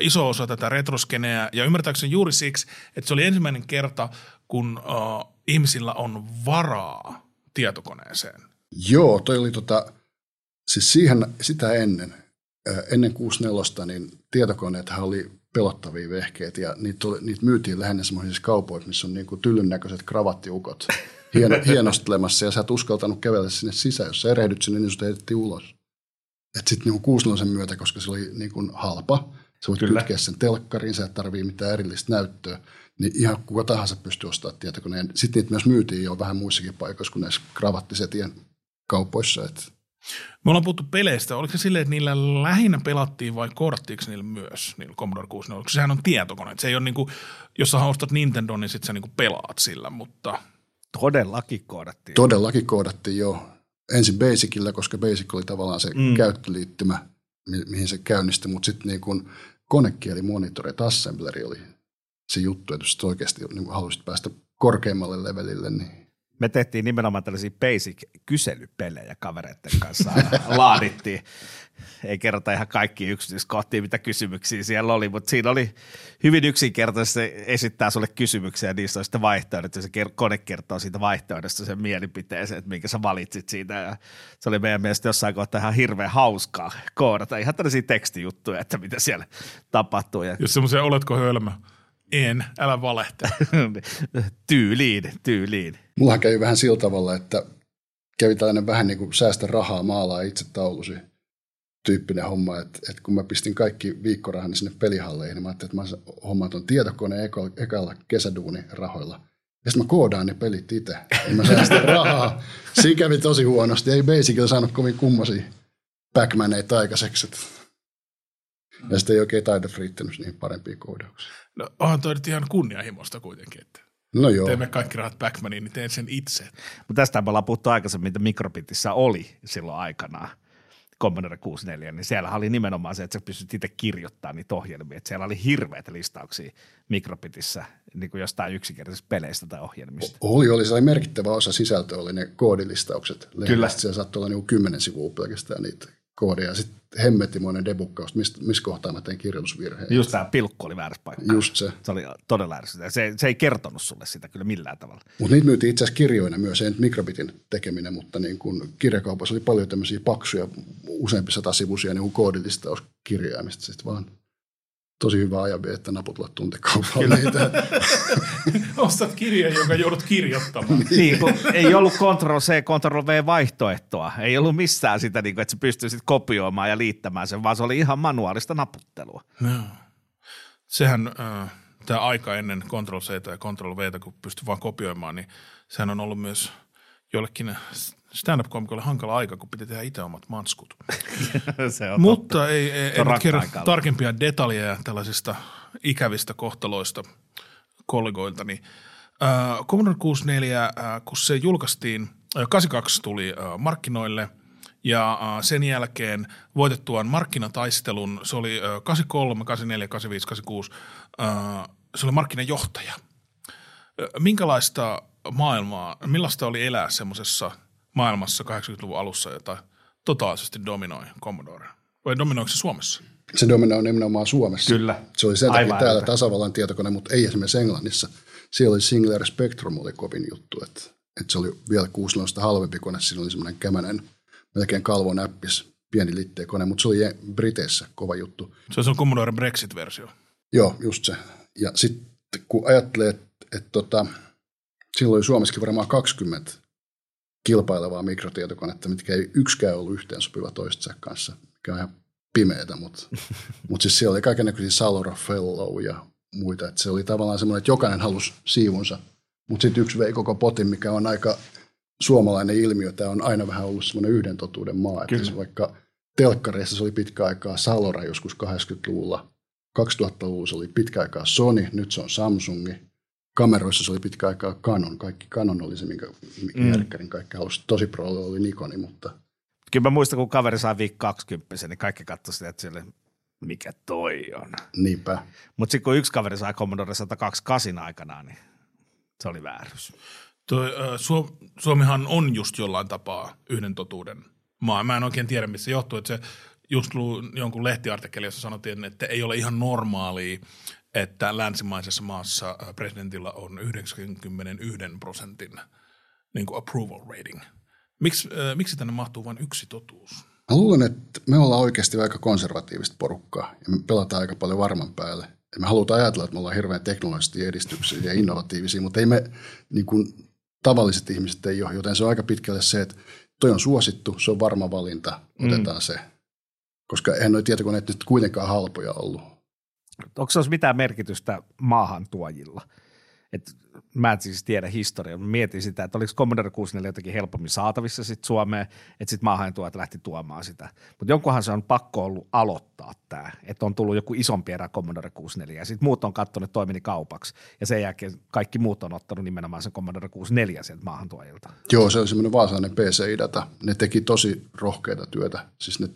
iso osa tätä retroskeneä, ja ymmärtääkseni juuri siksi, että se oli ensimmäinen kerta, kun uh, ihmisillä on varaa tietokoneeseen. Joo, toi oli tota, siis siihen, sitä ennen, ennen 64, niin tietokoneethan oli pelottavia vehkeitä, ja niitä, oli, niitä myytiin lähinnä semmoisissa kaupoissa, missä on niin kuin tyllyn näköiset kravattiukot hieno, hienostelemassa, ja sä et uskaltanut kävellä sinne sisään. Jos sä erehdyt sinne, niin sut heitettiin ulos. Että sitten niin 6 myötä, koska se oli niin kuin halpa, sä voit Kyllä. kytkeä sen telkkariin, sä et tarvii mitään erillistä näyttöä, niin ihan kuka tahansa pystyy ostamaan tietokoneen. Sitten niitä myös myytiin jo vähän muissakin paikoissa kuin näissä kravattisetien kaupoissa. Että me ollaan puhuttu peleistä. Oliko se silleen, että niillä lähinnä pelattiin vai korttiiko niillä myös, niillä Commodore 64? Sehän on tietokone. Se ei ole niin kuin, jos sä ostat Nintendo, niin sitten sä niin kuin pelaat sillä, mutta – Todellakin koodattiin. Todellakin koodattiin jo. Ensin Basicilla, koska Basic oli tavallaan se mm. käyttöliittymä, mi- mihin se käynnisti, mutta sitten niin kun konekieli, monitori, assembleri oli se juttu, että jos oikeasti niin halusit päästä korkeammalle levelille, niin Me tehtiin nimenomaan tällaisia basic-kyselypelejä kavereiden kanssa. Laadittiin. Ei kerrota ihan kaikki yksityiskohtia, mitä kysymyksiä siellä oli, mutta siinä oli hyvin yksinkertaisesti esittää sulle kysymyksiä ja niissä on sitten vaihtoehdot ja se kone kertoo siitä vaihtoehdosta sen mielipiteeseen, että minkä sä valitsit siitä. Ja se oli meidän mielestä jossain kohtaa ihan hirveän hauskaa koodata. Ihan tällaisia tekstijuttuja, että mitä siellä tapahtuu. Ja Jos semmoisia oletko hölmö? En, älä valehtele. tyyliin, tyyliin. Mullahan kävi vähän sillä tavalla, että kävi tällainen vähän niin kuin säästä rahaa maalaa itse taulusi tyyppinen homma, että, että kun mä pistin kaikki viikkorahani sinne pelihalleihin, niin mä ajattelin, että mä hommaan tuon tietokoneen eka, ekalla kesäduunirahoilla. Ja sitten mä koodaan ne pelit itse. Niin mä saan sitä rahaa. Siinä kävi tosi huonosti. Ei Basicilla saanut kovin kummosia pac aikaiseksi. Ja sitten ei oikein taida riittänyt niihin parempia koodauksia. No onhan toi nyt ihan kunnianhimoista kuitenkin, että No joo. teemme kaikki rahat Backmaniin, niin teen sen itse. Mutta tästä me ollaan puhuttu aikaisemmin, mitä Mikrobitissä oli silloin aikanaan. Commodore 64, niin siellä oli nimenomaan se, että sä pystyt itse kirjoittamaan niitä ohjelmia. Että siellä oli hirveät listauksia Mikrobitissä niin kuin jostain yksinkertaisista peleistä tai ohjelmista. Oli, oli. Se oli merkittävä osa sisältöä, oli ne koodilistaukset. Kyllä. Kyllä. Siellä saattoi olla niinku kymmenen sivua pelkästään niitä koodeja. Ja sitten hemmettimoinen debukkaus, missä mis kohtaa mä tein kirjoitusvirheen. Just tämä pilkku oli väärässä paikassa. Just se. Se oli todella ärsyttävää. Se, se ei kertonut sulle sitä kyllä millään tavalla. Mutta niitä myytiin itse asiassa kirjoina myös, ei nyt mikrobitin tekeminen, mutta niin kun kirjakaupassa oli paljon tämmöisiä paksuja, useampi sata sivuisia niin koodilistauskirjaimista. Sitten vaan tosi hyvä ajanvie, että naputella tuntikaupalla niitä. Ostat kirjan, jonka joudut kirjoittamaan. Niin, kun ei ollut Ctrl-C, Ctrl-V-vaihtoehtoa. Ei ollut missään sitä, niin kuin, että sä pystyisit kopioimaan ja liittämään sen, vaan se oli ihan manuaalista naputtelua. No. Sehän äh, tämä aika ennen Ctrl-C ja Ctrl-V, kun pystyy vaan kopioimaan, niin sehän on ollut myös jollekin stand-up-komikolle hankala aika, kun piti tehdä itse omat manskut. se on Mutta ei, ei, ei nyt kerro tarkempia detaljeja tällaisista ikävistä kohtaloista kollegoilta. Niin, äh, Commodore 64, äh, kun se julkaistiin, äh, 82 tuli äh, markkinoille ja äh, sen jälkeen voitettuaan markkinataistelun, se oli äh, 83, 84, 85, 86, äh, se oli markkinajohtaja. Äh, Minkälaista maailmaa, millaista oli elää semmoisessa maailmassa 80-luvun alussa, jota totaalisesti dominoi Commodore? Vai dominoiko se Suomessa? Se dominoi nimenomaan Suomessa. Kyllä. Se oli sen takia Aivan täällä älytön. tasavallan tietokone, mutta ei esimerkiksi Englannissa. Siellä oli Singular Spectrum oli kovin juttu, että, että se oli vielä 6 halvempi kone. Siinä oli semmoinen kämänen, melkein kalvonäppis, pieni litteä kone, mutta se oli Briteissä kova juttu. Se on se Commodore Brexit-versio. Joo, just se. Ja sitten kun ajattelee, että, että tota, silloin oli Suomessakin varmaan 20 kilpailevaa mikrotietokonetta, mitkä ei yksikään ollut yhteensopiva toistensa kanssa, mikä on ihan pimeätä, mutta, mutta siis siellä oli kaikenlaisia Salora Fellow ja muita, että se oli tavallaan semmoinen, että jokainen halusi siivunsa, mutta sitten yksi vei koko potin, mikä on aika suomalainen ilmiö, tämä on aina vähän ollut semmoinen yhden totuuden maa, että Kyllä. se vaikka telkkareissa se oli pitkä aikaa Salora joskus 80-luvulla, 2000-luvulla se oli pitkä aikaa Sony, nyt se on Samsungi, kameroissa se oli pitkä aikaa Canon, kaikki Canon oli se, minkä Mm. mm. järkkärin kaikki halusi, tosi pro oli Nikoni, mutta Kyllä mä muistan, kun kaveri sai viikko 20, niin kaikki katsoi sitä, että siellä, mikä toi on. niinpä. Mutta sitten kun yksi kaveri sai Commodore 128 aikanaan, niin se oli väärys. Toi, äh, Suo- Suomihan on just jollain tapaa yhden totuuden maa. Mä en oikein tiedä, missä se johtuu. Että se just luin jonkun lehtiartikkeli, jossa sanottiin, että ei ole ihan normaalia, että länsimaisessa maassa äh, presidentillä on 91 prosentin niin kuin approval rating. Miks, äh, miksi tänne mahtuu vain yksi totuus? Mä luulen, että me ollaan oikeasti aika konservatiivista porukkaa ja me pelataan aika paljon varman päälle. Ja me halutaan ajatella, että me ollaan hirveän teknologisesti edistyksiä ja innovatiivisia, mutta ei me, niin kuin tavalliset ihmiset ei ole, joten se on aika pitkälle se, että toi on suosittu, se on varma valinta, otetaan mm. se. Koska eihän noi tietokoneet nyt kuitenkaan halpoja ollut. Onko se olisi mitään merkitystä maahantuojilla? Et mä en siis tiedä historiaa, mutta mietin sitä, että oliko Commodore 64 jotenkin helpommin saatavissa sit Suomeen, että sitten maahantuojat lähti tuomaan sitä. Mutta jonkunhan se on pakko ollut aloittaa tämä, että on tullut joku isompi erä Commodore 64 ja sitten muut on katsonut, että toimini kaupaksi ja sen jälkeen kaikki muut on ottanut nimenomaan sen Commodore 64 sieltä maahantuojilta. Joo, se oli semmoinen vaasalainen PC-data. Ne teki tosi rohkeita työtä. Siis ne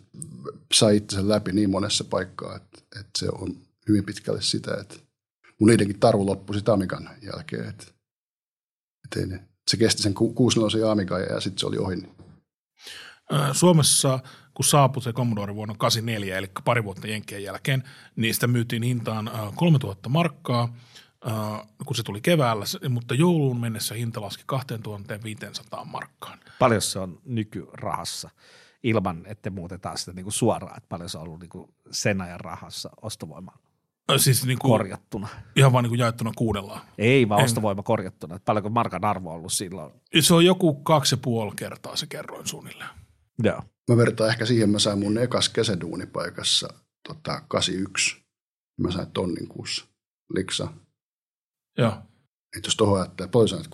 sai itsensä läpi niin monessa paikkaa, että, että se on hyvin pitkälle sitä, että mun niidenkin tarvu loppui sitä Amigan jälkeen. Että, että ei ne. Se kesti sen 64 Amiga ja sitten se oli ohi. Suomessa, kun saapui se Commodore vuonna 84, eli pari vuotta Jenkkien jälkeen, niin sitä myytiin hintaan 3000 markkaa, kun se tuli keväällä, mutta jouluun mennessä hinta laski 2500 markkaan. Paljon se on nykyrahassa ilman, että muutetaan sitä niin kuin suoraan, että paljon se on ollut niin kuin sen ajan rahassa ostovoima siis niin kuin, korjattuna. Ihan vaan niin kuin jaettuna kuudella. Ei, vaan en. ostovoima korjattuna. Että paljonko markan arvo on ollut silloin? Se on joku kaksi ja puoli kertaa se kerroin suunnilleen. Joo. Mä vertaan ehkä siihen, mä sain mun ekas kesäduunipaikassa tota, 81. Mä sain tonnin kuussa. Liksa. Joo. Et jos tuohon ajattelee, paljon sait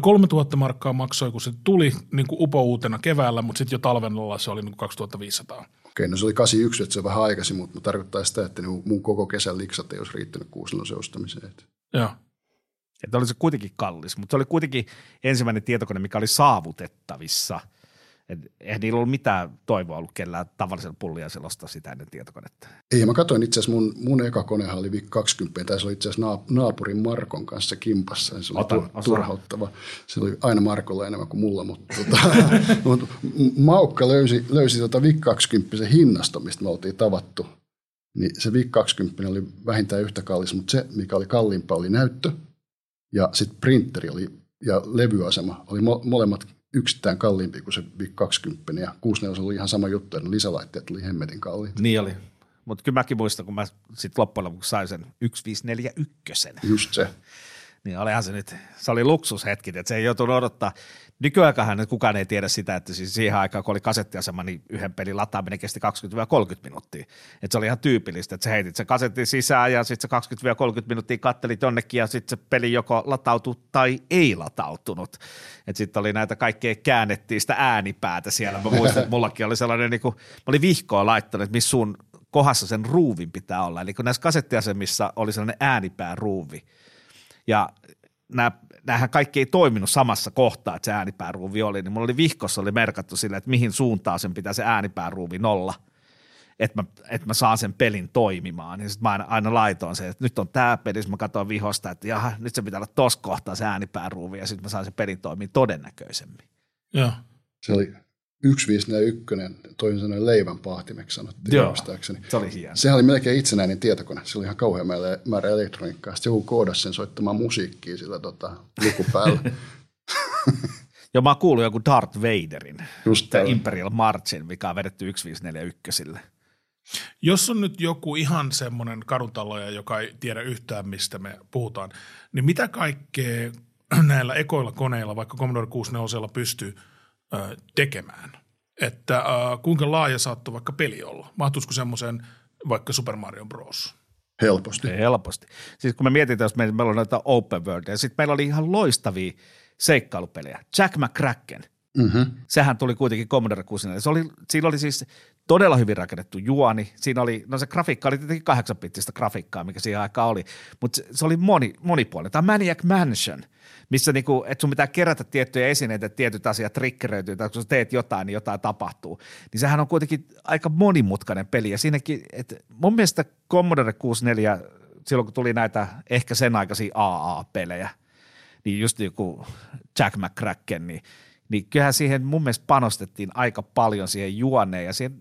3000 markkaa maksoi, kun se tuli niin kuin upouutena keväällä, mutta sitten jo talven se oli niin kuin 2500. Okei, no se oli 81, että se on vähän aikaisin, mutta tarkoittaa sitä, että mun koko kesän liksat ei olisi riittänyt kuusilosen ostamiseen. Joo. Että oli se kuitenkin kallis, mutta se oli kuitenkin ensimmäinen tietokone, mikä oli saavutettavissa – et eihän niillä ollut mitään toivoa ollut kellään tavallisella pullia ostaa sitä ennen tietokonetta. Ei, mä katsoin itse asiassa mun, mun eka konehan oli VIC 20, tai se oli itse asiassa naapurin Markon kanssa kimpassa. Se oli Otan, turhauttava. Se oli aina Markolla enemmän kuin mulla, mutta, tota, mutta Maukka löysi, löysi tota VIC 20 hinnasto, mistä me oltiin tavattu. Niin se VIC 20 oli vähintään yhtä kallis, mutta se, mikä oli kalliimpaa, oli näyttö. Ja sitten printeri oli, ja levyasema oli mo- molemmat yksittäin kalliimpi kuin se VIC 20 ja 64 oli ihan sama juttu, että lisälaitteet oli hemmetin kalliit. Niin oli. Mutta kyllä mäkin muistan, kun mä sitten loppujen lopuksi sain sen 1541. Just se. Niin olihan se nyt, se oli luksushetki, että se ei joutunut odottaa. Nykyaikahan kukaan ei tiedä sitä, että siis siihen aikaan, kun oli kasettiasema, niin yhden pelin lataaminen kesti 20-30 minuuttia. Että se oli ihan tyypillistä, että sä heitit sen kasetin sisään ja sitten se 20-30 minuuttia kattelit jonnekin ja sitten se peli joko latautui tai ei latautunut. Sitten oli näitä kaikkea käännettiin sitä äänipäätä siellä. Mä muistan, että mullakin oli sellainen, niin kuin, mä olin vihkoa laittanut, että missä sun kohdassa sen ruuvin pitää olla. Eli kun näissä kasettiasemissa oli sellainen äänipääruuvi, ja nämä, nämähän kaikki ei toiminut samassa kohtaa, että se äänipääruuvi oli, niin mulla oli vihkossa oli merkattu sille, että mihin suuntaan sen pitää se äänipääruuvi olla, että mä, että mä saan sen pelin toimimaan. Ja sitten mä aina, aina laitoin se, että nyt on tämä peli, mä katsoin vihosta, että jaha, nyt se pitää olla tuossa kohtaa se äänipääruuvi, ja sitten mä saan sen pelin toimimaan todennäköisemmin. Joo. Se oli 1541, toisin sanoen leivän pahtimeksi sanottiin Joo, se oli hieno. Sehän oli melkein itsenäinen tietokone. Se oli ihan kauhean määrä elektroniikkaa. Sitten joku koodasi sen soittamaan musiikkia sillä tota, lukupäällä. Joo, mä oon kuullut joku Darth Vaderin, Just Imperial Marchin, mikä on vedetty 1541. Jos on nyt joku ihan semmoinen kaduntaloja, joka ei tiedä yhtään, mistä me puhutaan, niin mitä kaikkea näillä ekoilla koneilla, vaikka Commodore 64 pystyy – tekemään. Että äh, kuinka laaja saattoi vaikka peli olla? Mahtuisiko semmoisen vaikka Super Mario Bros? Helposti. Helposti. Siis kun me mietitään, jos meillä, meillä on näitä open world, ja sitten meillä oli ihan loistavia seikkailupelejä. Jack McCracken. Mm-hmm. Sehän tuli kuitenkin Commodore 64. Se oli, siinä oli siis todella hyvin rakennettu juoni. Siinä oli, no se grafiikka oli tietenkin kahdeksanpittistä grafiikkaa, mikä siihen aikaan oli, mutta se, se oli moni, monipuolinen. Tämä Maniac Mansion – missä niinku, että sun pitää kerätä tiettyjä esineitä, että tietyt asiat triggeröityy, tai kun sä teet jotain, niin jotain tapahtuu. Niin sehän on kuitenkin aika monimutkainen peli, ja siinäkin, että mun mielestä Commodore 64, silloin kun tuli näitä ehkä sen aikaisia AA-pelejä, niin just joku Jack McCracken, niin, niin kyllähän siihen mun mielestä panostettiin aika paljon siihen juoneen, ja siihen,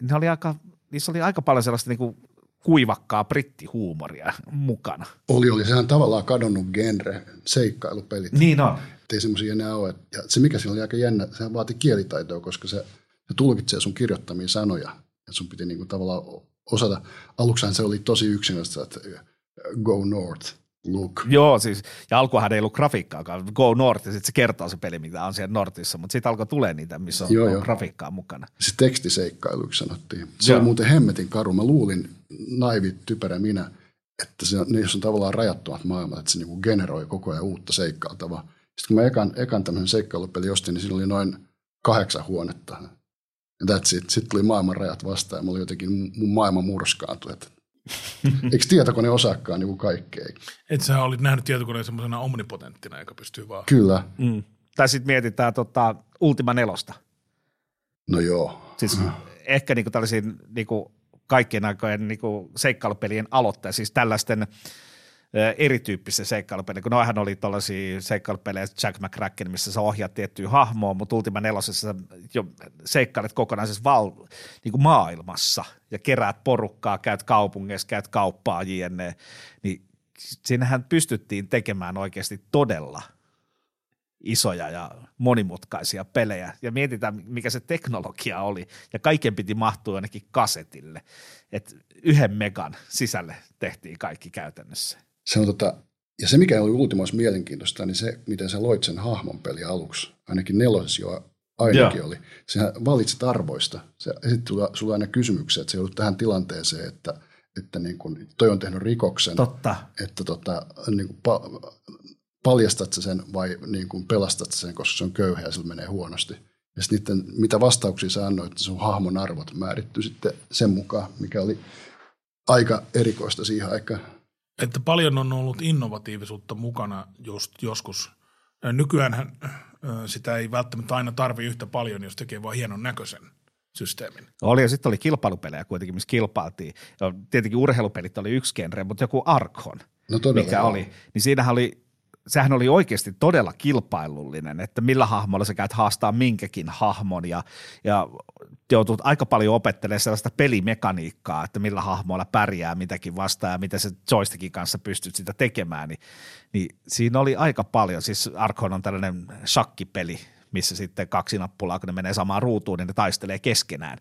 ne oli aika, niissä oli aika paljon sellaista niinku kuivakkaa brittihuumoria mukana. Oli, oli. Sehän tavallaan kadonnut genre, seikkailupelit. Niin on. Ei semmoisia enää ole. Ja se mikä siinä oli aika jännä, se vaati kielitaitoa, koska se, se tulkitsee sun kirjoittamia sanoja. Ja sun piti niinku tavallaan osata. Aluksihan se oli tosi yksinäistä, että go north – look. Joo, siis, ja alkuhan ei ollut grafiikkaakaan. Go North, ja sitten se kertoo se peli, mitä on siellä Northissa, mutta sitten alkoi tulee niitä, missä on, joo, joo. grafiikkaa mukana. Se tekstiseikkailuksi sanottiin. Se joo. on muuten hemmetin karu. Mä luulin, naivi, typerä minä, että se, niissä on tavallaan rajattomat maailmat, että se niinku generoi koko ajan uutta seikkailtavaa. Sitten kun mä ekan, ekan tämmöisen seikkailupeli ostin, niin siinä oli noin kahdeksan huonetta. Ja that's it. Sitten tuli maailman rajat vastaan ja mä olin jotenkin, mun maailma murskaantui, että Eikö tietokone osaakaan niin kaikkea? Että sä olit nähnyt tietokoneen semmoisena omnipotenttina, joka pystyy vaan... Kyllä. Mm. Tai sitten mietitään tota, Ultima nelosta. No joo. Siis mm. ehkä niinku tällaisiin niinku kaikkien aikojen niinku seikkailupelien aloittaja, siis tällaisten erityyppisiä seikkailupelejä, kun noihän oli tuollaisia seikkailupelejä Jack McCracken, missä sä ohjaat tiettyä hahmoa, mutta Ultima nelosessa jo seikkailet kokonaisessa val, niin kuin maailmassa ja keräät porukkaa, käyt kaupungeissa, käyt kauppaa jne, niin siinähän pystyttiin tekemään oikeasti todella isoja ja monimutkaisia pelejä. Ja mietitään, mikä se teknologia oli. Ja kaiken piti mahtua ainakin kasetille. Että yhden megan sisälle tehtiin kaikki käytännössä. Se on tota, ja se, mikä oli Ultimoissa mielenkiintoista, niin se, miten sä loit sen hahmon peli aluksi. Ainakin nelosessa jo ainakin Joo. oli. Sä valitsit arvoista. Se esitti sulla, sulla aina kysymyksiä, että se joudut tähän tilanteeseen, että, että niin kun, toi on tehnyt rikoksen. Totta. Että tota, niin kun, pa, paljastat sä sen vai niin kun pelastat sä sen, koska se on köyhä ja sillä menee huonosti. Ja sitten mitä vastauksia sä annoit, että sun hahmon arvot määritty sitten sen mukaan, mikä oli aika erikoista siihen aikaan. Että paljon on ollut innovatiivisuutta mukana just joskus. Nykyään sitä ei välttämättä aina tarvi yhtä paljon, jos tekee vain hienon näköisen systeemin. Oli ja sitten oli kilpailupelejä kuitenkin, missä kilpailtiin. Ja tietenkin urheilupelit oli yksi genre, mutta joku Arkon, no mikä oli, niin siinähän oli sehän oli oikeasti todella kilpailullinen, että millä hahmolla sä käyt haastaa minkäkin hahmon ja, ja joutut aika paljon opettelemaan sellaista pelimekaniikkaa, että millä hahmoilla pärjää mitäkin vastaan ja mitä se joystickin kanssa pystyt sitä tekemään, niin, niin siinä oli aika paljon. Siis Arkon on tällainen shakkipeli, missä sitten kaksi nappulaa, kun ne menee samaan ruutuun, niin ne taistelee keskenään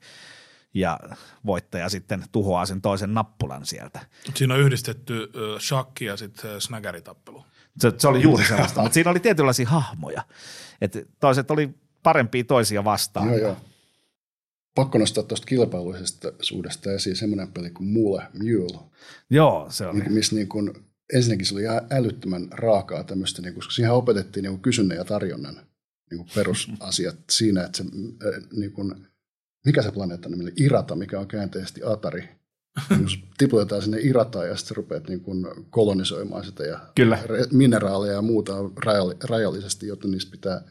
ja voittaja sitten tuhoaa sen toisen nappulan sieltä. Siinä on yhdistetty shakki ja sitten snägäritappelu. Se, se oli juuri sellaista, mutta siinä oli tietynlaisia hahmoja. että toiset oli parempia toisia vastaan. Joo, joo. Pakko nostaa tuosta kilpailullisesta suudesta esiin semmoinen peli kuin Mule Mule. Joo, se oli. Missä niin kuin, ensinnäkin se oli ihan älyttömän raakaa tämmöistä, niin, koska siihen opetettiin niin kysynnän ja tarjonnan niin kuin perusasiat siinä, että se, niin kuin, mikä se planeetta on, Irata, mikä on käänteisesti Atari – jos tiputetaan sinne irataan ja sitten rupeat niin kuin kolonisoimaan sitä ja Kyllä. mineraaleja ja muuta rajallisesti, jotta niistä pitää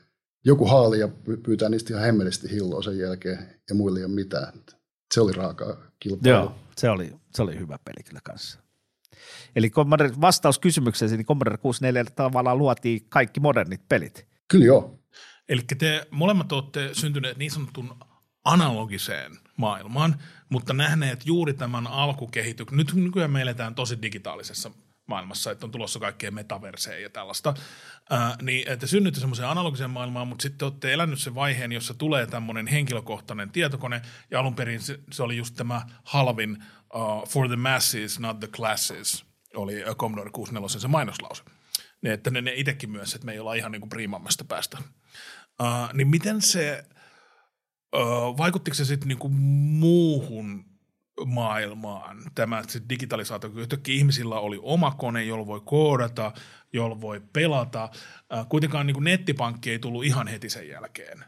joku haali ja pyytää niistä ihan hemmellisesti hilloa sen jälkeen ja muille ei ole mitään. Se oli raakaa kilpailua. Joo, se oli, se oli hyvä peli kyllä kanssa. Eli Commodore, vastaus kysymykseen, niin Commodore 64 tavallaan luotiin kaikki modernit pelit. Kyllä joo. Eli te molemmat olette syntyneet niin sanotun analogiseen maailmaan, mutta nähneet juuri tämän alkukehityksen. Nyt nykyään me eletään tosi digitaalisessa maailmassa, että on tulossa kaikkea metaverseja ja tällaista, ää, niin että synnytte semmoiseen analogiseen maailmaan, mutta sitten olette elänyt sen vaiheen, jossa tulee tämmöinen henkilökohtainen tietokone, ja alun perin se, se oli just tämä halvin uh, for the masses, not the classes, oli Commodore 64 se mainoslause. Ne, että ne, ne itsekin myös, että me ei olla ihan niin kuin priimammasta päästä. Uh, niin miten se vaikuttiko se sitten niinku muuhun maailmaan, tämä se digitalisaatio, kun yhtäkkiä ihmisillä oli oma kone, jolla voi koodata, jolla voi pelata. kuitenkaan niin kuin nettipankki ei tullut ihan heti sen jälkeen.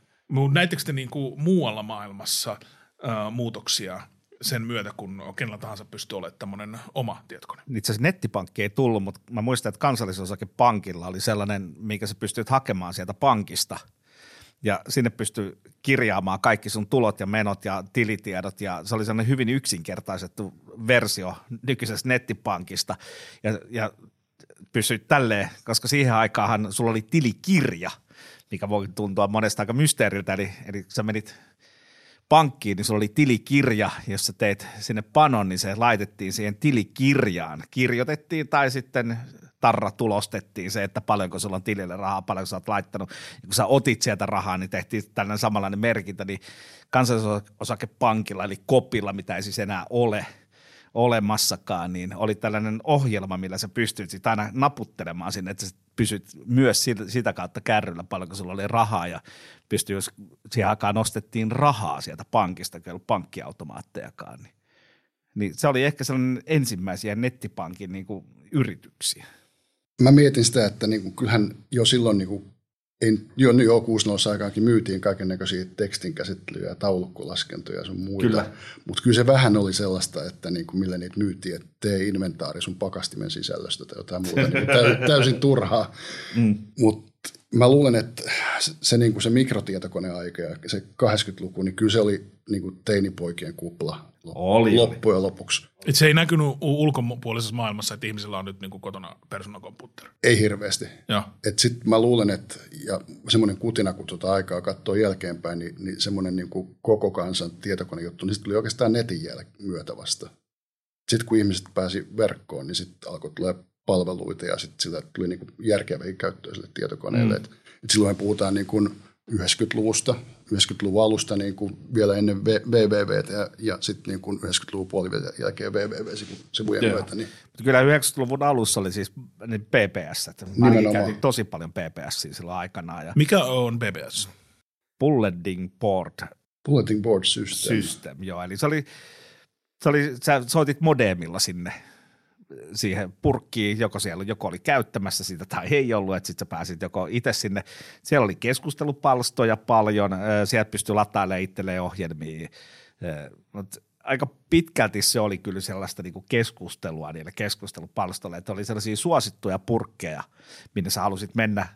Näittekö te niin kuin muualla maailmassa ää, muutoksia sen myötä, kun kenellä tahansa pystyy olemaan tämmöinen oma tietokone? Itse asiassa nettipankki ei tullut, mutta mä muistan, että kansallisosakepankilla oli sellainen, mikä sä pystyt hakemaan sieltä pankista – ja sinne pystyy kirjaamaan kaikki sun tulot ja menot ja tilitiedot. Ja se oli sellainen hyvin yksinkertaisettu versio nykyisestä nettipankista. Ja, ja pysyit tälleen, koska siihen aikaan sulla oli tilikirja, mikä voi tuntua monesta aika mysteeriltä, eli, eli sä menit pankkiin, niin sulla oli tilikirja, jossa teit sinne panon, niin se laitettiin siihen tilikirjaan. Kirjoitettiin tai sitten tarra tulostettiin se, että paljonko sulla on tilille rahaa, paljonko sä oot laittanut. Ja kun sä otit sieltä rahaa, niin tehtiin tällainen samanlainen merkintä, niin kansallisosakepankilla, eli kopilla, mitä ei siis enää ole olemassakaan, niin oli tällainen ohjelma, millä sä pystyt sitten aina naputtelemaan sinne, että sä pysyt myös sitä kautta kärryllä, paljonko sulla oli rahaa ja pystyi, jos siihen aikaan nostettiin rahaa sieltä pankista, kun ei ollut pankkiautomaattejakaan, niin, niin se oli ehkä sellainen ensimmäisiä nettipankin niin kuin yrityksiä mä mietin sitä, että niin kuin, kyllähän jo silloin niin kuin, ei, jo, jo 60 aikaankin myytiin kaiken näköisiä tekstinkäsittelyjä ja taulukkolaskentoja ja sun muita. Mutta kyllä se vähän oli sellaista, että niin kuin, millä niitä myytiin, että tee inventaari sun pakastimen sisällöstä tai jotain muuta. niin täysin, täysin turhaa. Mm. Mutta mä luulen, että se, se, niin kuin se mikrotietokoneaika ja se 80-luku, niin kyllä se oli niin kuin teinipoikien kupla Oli, loppujen lopuksi. Et se ei näkynyt ulkopuolisessa maailmassa, että ihmisillä on nyt niinku kotona persoonakomputteri. Ei hirveästi. Joo. Et sit mä luulen, että ja semmoinen kutina, kun tuota aikaa katsoo jälkeenpäin, niin, niin semmoinen niin kuin koko kansan tietokonejuttu, niin sitten tuli oikeastaan netin jäl- myötä vasta. Sitten kun ihmiset pääsi verkkoon, niin sitten alkoi tulla palveluita ja sitten sillä tuli niin kuin järkeviä käyttöä sille tietokoneelle. Mm. Et, et silloin puhutaan niin kuin 90-luvusta, 90-luvun alusta niin kuin vielä ennen www ja, ja sitten niin kuin 90-luvun puolivälin jälkeen www-sivujen Joo. myötä. Niin Mutta kyllä 90-luvun alussa oli siis ne PPS. Nimenomaan. käytin tosi paljon PPS silloin aikanaan. Ja Mikä on BBS? Bulletin Board bulletin board system. System, joo. Eli se oli, se oli, sä soitit modemilla sinne siihen purkkiin, joko siellä joko oli käyttämässä sitä tai ei ollut, että sitten sä pääsit joko itse sinne. Siellä oli keskustelupalstoja paljon, sieltä pystyi latailemaan itselleen ohjelmia, mutta aika pitkälti se oli kyllä sellaista niinku keskustelua niille keskustelupalstoille, että oli sellaisia suosittuja purkkeja, minne sä halusit mennä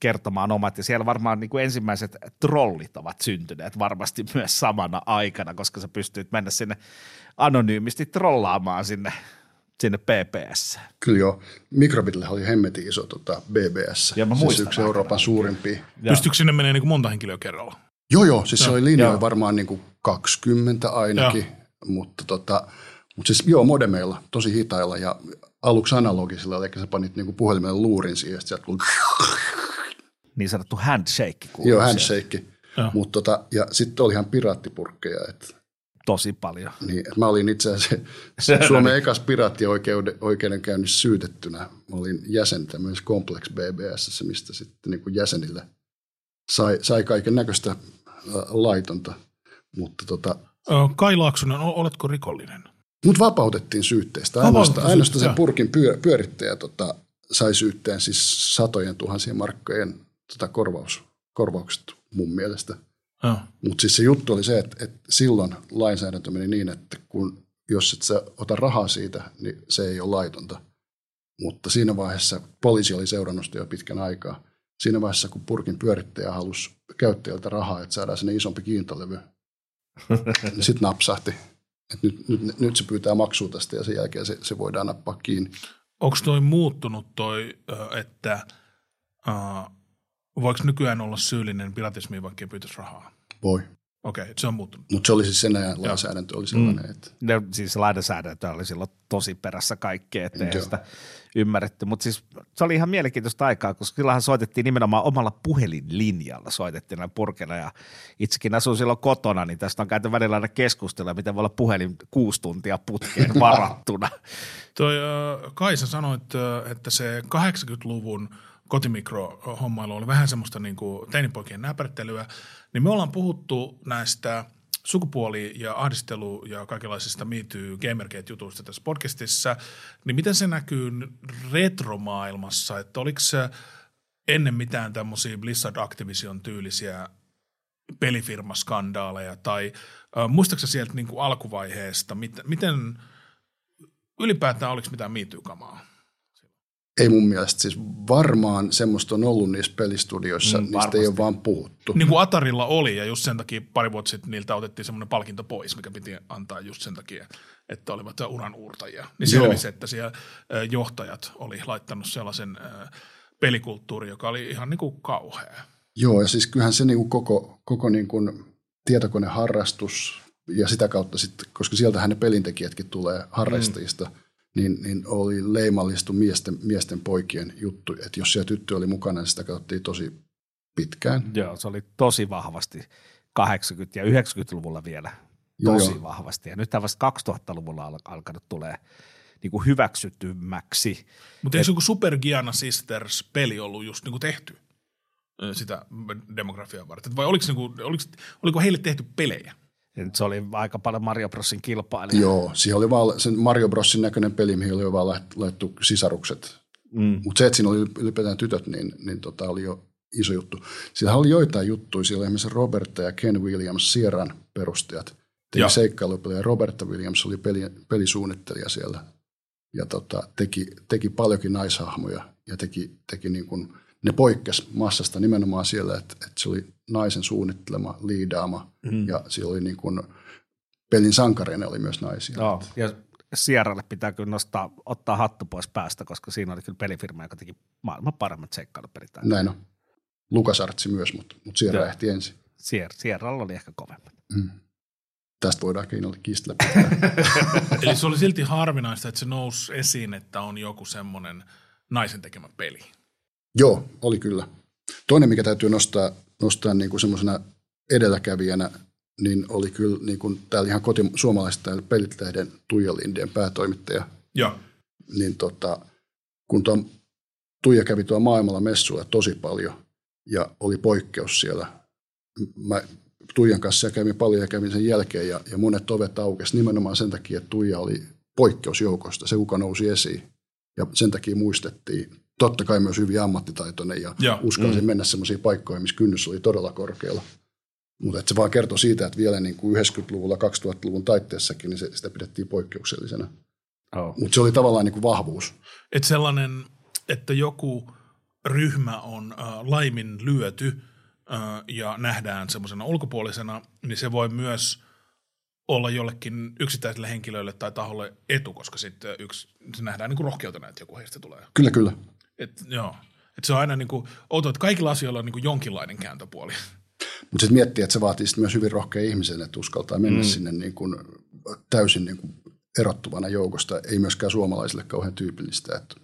kertomaan omat, ja siellä varmaan niin kuin ensimmäiset trollit ovat syntyneet varmasti myös samana aikana, koska sä pystyt mennä sinne anonyymisti trollaamaan sinne, sinne PPS. Kyllä joo. Mikrobitille oli hemmetin iso tota, BBS. Joo, mä siis yksi Euroopan suurimpia. Pystyykö sinne menee niinku monta henkilöä kerralla? Joo, joo. Siis se oli linjoja varmaan niin kuin 20 ainakin. Mutta, tota, mutta siis joo, modemeilla, tosi hitailla ja aluksi analogisilla, eli sä panit niin kuin puhelimelle luurin siihen, ja sieltä tuli Niin sanottu handshake joo, handshake. Mutta tota, ja sitten oli ihan piraattipurkkeja, että Tosi paljon. Niin, mä olin itse asiassa se- Suomen ekas piraattioikeudenkäynnissä syytettynä. Mä olin jäsen tämmöisessä Complex BBS, mistä sitten niin kuin jäsenille sai, sai kaiken näköistä laitonta. Mutta tota, Kai Laaksonen, oletko rikollinen? mut vapautettiin syytteestä. Ainoastaan, ainoastaan syytteestä, se purkin pyö, pyörittäjä tota, sai syytteen siis satojen tuhansien markkojen tota, korvaus, korvaukset mun mielestä. Mutta siis se juttu oli se, että, että silloin lainsäädäntö meni niin, että kun, jos et sä ota rahaa siitä, niin se ei ole laitonta. Mutta siinä vaiheessa poliisi oli seurannut sitä jo pitkän aikaa. Siinä vaiheessa, kun purkin pyörittäjä halusi käyttäjältä rahaa, että saadaan sinne isompi kiintolevy, niin sitten napsahti. Et nyt, nyt, nyt, se pyytää maksua tästä ja sen jälkeen se, se voidaan nappaa kiinni. Onko toi muuttunut toi, että ö, voiko nykyään olla syyllinen piratismiin, vaikka ei pyytäisi rahaa? Voi. Okei, okay, se on muuttunut. Mutta se oli siis sen ajan lainsäädäntö oli sellainen, että Ne, siis lainsäädäntö oli silloin tosi perässä kaikkea, ettei Joo. sitä ymmärretty. Mutta siis se oli ihan mielenkiintoista aikaa, koska silloinhan soitettiin nimenomaan omalla puhelinlinjalla, soitettiin näin purkena ja itsekin asuin silloin kotona, niin tästä on käyty välillä aina keskustelua, miten voi olla puhelin kuusi tuntia putkeen varattuna. Toi, Kaisa sanoit, että se 80-luvun kotimikrohommailu oli vähän semmoista niin kuin teinipoikien näpertelyä, niin me ollaan puhuttu näistä sukupuoli- ja ahdistelu- ja kaikenlaisista Too Gamergate-jutuista tässä podcastissa, niin miten se näkyy retromaailmassa, että oliko se ennen mitään tämmöisiä Blizzard Activision tyylisiä pelifirmaskandaaleja? Tai äh, muistaaksä sieltä niin kuin alkuvaiheesta, mit, miten ylipäätään oliko mitään Me Too-kamaa? Ei mun mielestä siis varmaan semmoista on ollut niissä pelistudioissa, Mm, niistä ei ole vaan puhuttu. Niin kuin Atarilla oli, ja just sen takia pari vuotta sitten niiltä otettiin semmoinen palkinto pois, mikä piti antaa just sen takia, että olivat uran uurtajia. Niin Joo. selvisi, että siellä johtajat oli laittanut sellaisen pelikulttuuri, joka oli ihan niin kuin kauhea. Joo, ja siis kyllähän se niinku koko, koko niinku tietokoneharrastus ja sitä kautta sitten, koska sieltähän ne pelintekijätkin tulee harrastajista, mm. Niin, niin oli leimallistu miesten, miesten poikien juttu, että jos siellä tyttö oli mukana, niin sitä katsottiin tosi pitkään. Joo, se oli tosi vahvasti 80- ja 90-luvulla vielä tosi joo. vahvasti. Ja nyt vasta 2000-luvulla al- alkanut tulee niin kuin hyväksytymmäksi. Mutta eikö joku Super Giana Sisters-peli ollut just niin kuin tehty sitä demografiaa varten? Vai oliko, niin kuin, oliko, oliko heille tehty pelejä? Ja nyt se oli aika paljon Mario Brosin kilpailija. Joo, siihen oli vaan sen Mario Brosin näköinen peli, mihin oli vaan lait- laittu sisarukset. Mm. Mutta se, että siinä oli ylipäätään tytöt, niin, niin tota, oli jo iso juttu. Siellä oli joitain juttuja, siellä esimerkiksi Roberta ja Ken Williams, Sierran perustajat, teki seikkailupelejä. Roberta Williams oli peli, pelisuunnittelija siellä ja tota, teki, teki paljonkin naishahmoja ja teki, teki niin kuin ne poikkes massasta nimenomaan siellä, että, että se oli naisen suunnittelema, liidaama mm. ja siellä oli niin kuin, pelin sankareina oli myös naisia. Joo, ja Sierralle pitää kyllä nostaa, ottaa hattu pois päästä, koska siinä oli kyllä pelifirma, joka teki maailman paremmat seikkailupelit. Näin on. Lukas Artsi myös, mutta, mutta Sierra ehti ensin. Sier, Sierralla oli ehkä kovemmat. Mm. Tästä voidaan kiinnolla kiistellä. Eli se oli silti harvinaista, että se nousi esiin, että on joku semmoinen naisen tekemä peli. Joo, oli kyllä. Toinen, mikä täytyy nostaa, nostaa niin kuin semmoisena edelläkävijänä, niin oli kyllä niin kuin täällä ihan koti, suomalaista Pelitlehden Tuija Lindeen päätoimittaja. Joo. Niin tota, kun tuo Tuija kävi tuolla maailmalla messuilla tosi paljon ja oli poikkeus siellä. Mä Tuijan kanssa kävin paljon ja kävin sen jälkeen ja, ja monet ovet aukesi nimenomaan sen takia, että Tuija oli poikkeusjoukosta, se kuka nousi esiin. Ja sen takia muistettiin totta kai myös hyvin ammattitaitoinen ja, ja. uskalsi mm. mennä semmoisiin paikkoihin, missä kynnys oli todella korkealla. Mutta se vaan kertoo siitä, että vielä niin kuin 90-luvulla, 2000-luvun taitteessakin, niin se, sitä pidettiin poikkeuksellisena. Oh. Mutta se oli tavallaan niin kuin vahvuus. Että sellainen, että joku ryhmä on äh, laimin lyöty äh, ja nähdään semmoisena ulkopuolisena, niin se voi myös olla jollekin yksittäiselle henkilölle tai taholle etu, koska sitten yksi, se nähdään niin kuin rohkeutena, että joku heistä tulee. Kyllä, kyllä. Et, joo. Et se on aina niin kuin, outo, että kaikilla asioilla on niin kuin jonkinlainen kääntöpuoli. Mutta sitten miettii, että se vaatii myös hyvin rohkea ihmisen, että uskaltaa mennä mm. sinne niin kuin täysin niin kuin erottuvana joukosta. Ei myöskään suomalaisille kauhean tyypillistä. Että...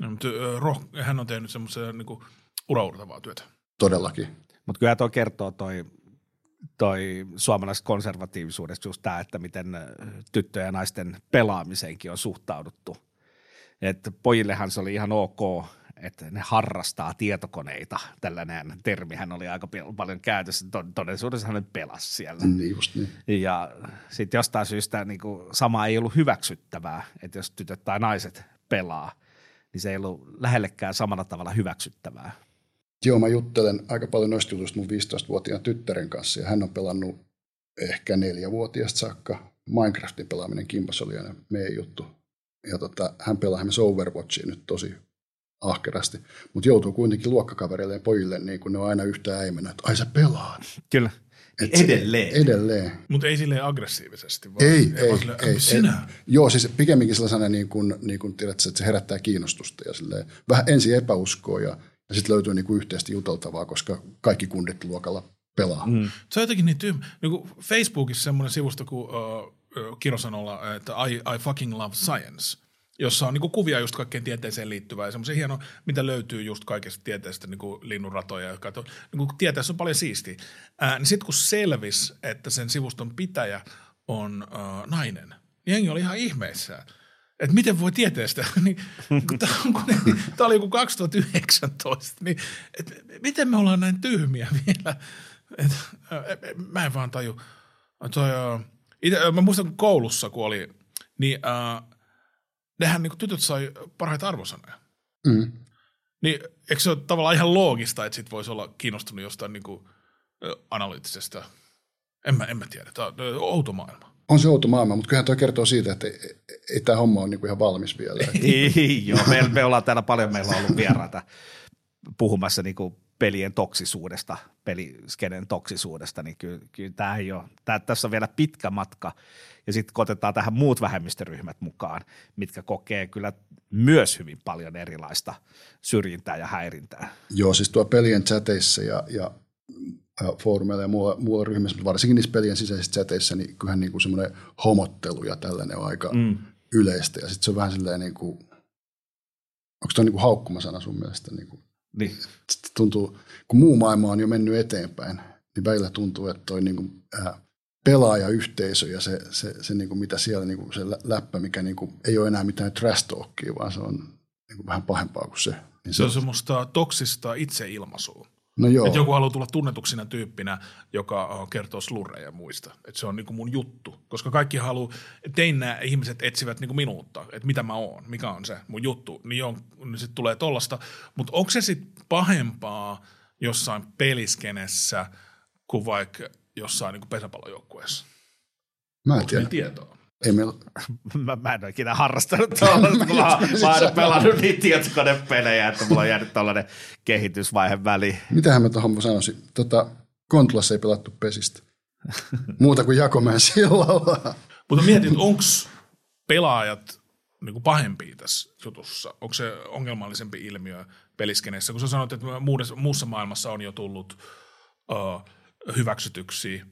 No, mutta roh- hän on tehnyt semmoista niin uraurtavaa työtä. Todellakin. Mutta kyllä tuo kertoo toi, toi suomalaisesta konservatiivisuudesta just tämä, että miten tyttöjen ja naisten pelaamiseenkin on suhtauduttu. Että pojillehan se oli ihan ok – että ne harrastaa tietokoneita. Tällainen termihän oli aika paljon käytössä. Todellisuudessa ne pelasi siellä. Niin just niin. Ja sitten jostain syystä niin kuin sama ei ollut hyväksyttävää, että jos tytöt tai naiset pelaa, niin se ei ollut lähellekään samalla tavalla hyväksyttävää. Joo, mä juttelen aika paljon noista jutuista mun 15-vuotiaan tyttären kanssa ja hän on pelannut ehkä neljävuotiaasta saakka. Minecraftin pelaaminen kimpas oli aina meidän juttu. Ja tota, hän pelaa esimerkiksi Overwatchia nyt tosi ahkerasti, mutta joutuu kuitenkin luokkakavereille ja pojille, niin kun ne on aina yhtä äimänä, että ai sä pelaat. Kyllä. Et edelleen. Se, edelleen. Mutta ei silleen aggressiivisesti. Vaan, ei, ei, ei, sille, ei, sinä. ei. Joo, siis pikemminkin sellainen, niin kuin, niin kuin tiedät, että se herättää kiinnostusta ja silleen, vähän ensin epäuskoa ja, ja sitten löytyy niin kuin yhteistä juteltavaa, koska kaikki kundit luokalla pelaa. Mm. Se on jotenkin niin tyhmä. Niin kuin Facebookissa semmoinen sivusto kuin uh, Kirosanolla, että I, I fucking love science – jossa on niin kuin kuvia just kaikkeen tieteeseen liittyvää ja semmoisia hienoa, mitä löytyy just kaikesta tieteestä, niin kuin linnunratoja, jotka on, niin kuin tieteessä on paljon siistiä. Ää, niin sitten kun selvisi, että sen sivuston pitäjä on äh, nainen, niin jengi oli ihan ihmeissään. Että miten voi tieteestä, niin, tämä oli joku 2019, niin et, miten me ollaan näin tyhmiä vielä? Et, et, mä en vaan taju. Toi, ite, mä muistan koulussa, kun oli, niin äh, nehän niin tytöt sai parhaita arvosanoja. Mm. Niin eikö se ole tavallaan ihan loogista, että sit voisi olla kiinnostunut jostain niin kuin, analyyttisestä, en mä, en mä tiedä, tämä on outo maailma. On se outo maailma, mutta kyllähän tuo kertoo siitä, että ei, ei tämä homma ole niin ihan valmis vielä. Ei, joo, me, me ollaan täällä paljon, meillä on ollut vieraita puhumassa niin kuin pelien toksisuudesta, peliskenen toksisuudesta, niin kyllä, kyllä tämä ei ole, tämä, tässä on vielä pitkä matka. Ja sitten kun otetaan tähän muut vähemmistöryhmät mukaan, mitkä kokee kyllä myös hyvin paljon erilaista syrjintää ja häirintää. Joo, siis tuo pelien chateissa ja, ja foorumeilla ja muulla, muulla ryhmissä, mutta varsinkin niissä pelien sisäisissä chateissa, niin kyllähän niin kuin semmoinen homottelu ja tällainen on aika mm. yleistä. Ja sitten se on vähän silleen niin kuin, onko tuo niin kuin haukkumasana sun mielestä? Niin kuin, niin. Tuntuu, kun muu maailma on jo mennyt eteenpäin, niin välillä tuntuu, että toi niin kuin, äh, pelaajayhteisö ja se, se, se niin kuin mitä siellä niin kuin se läppä, mikä niin kuin, ei ole enää mitään trash talkia, vaan se on niin kuin vähän pahempaa kuin se. Niin se, se on semmoista toksista itseilmaisua. No joo. Että joku haluaa tulla tunnetuksina tyyppinä, joka kertoo slurreja muista. Että se on niin kuin mun juttu. Koska kaikki haluaa, tein nämä ihmiset etsivät niin kuin minuutta, että mitä mä oon, mikä on se mun juttu. Niin, on, niin sitten tulee tollasta. Mutta onko se sitten pahempaa jossain peliskenessä kuin vaikka jossain niin pesäpallojoukkueessa? Mä en tiedä. tietoa? Ei meillä, Mä, mä en ole ikinä harrastanut tuollaista, kun mä, mä aina pelannut niitä tietokonepelejä, että mulla on jäänyt tällainen kehitysvaihe väliin. mitähän mä tuohon sanoisin? Tota, Kontulassa ei pelattu pesistä. Muuta kuin Jakomäen sillalla. Mutta mietin, että onko pelaajat niin kuin pahempia tässä jutussa? Onko se ongelmallisempi ilmiö peliskeneessä? Kun sä sanoit, että muussa, muussa maailmassa on jo tullut uh, hyväksytyksi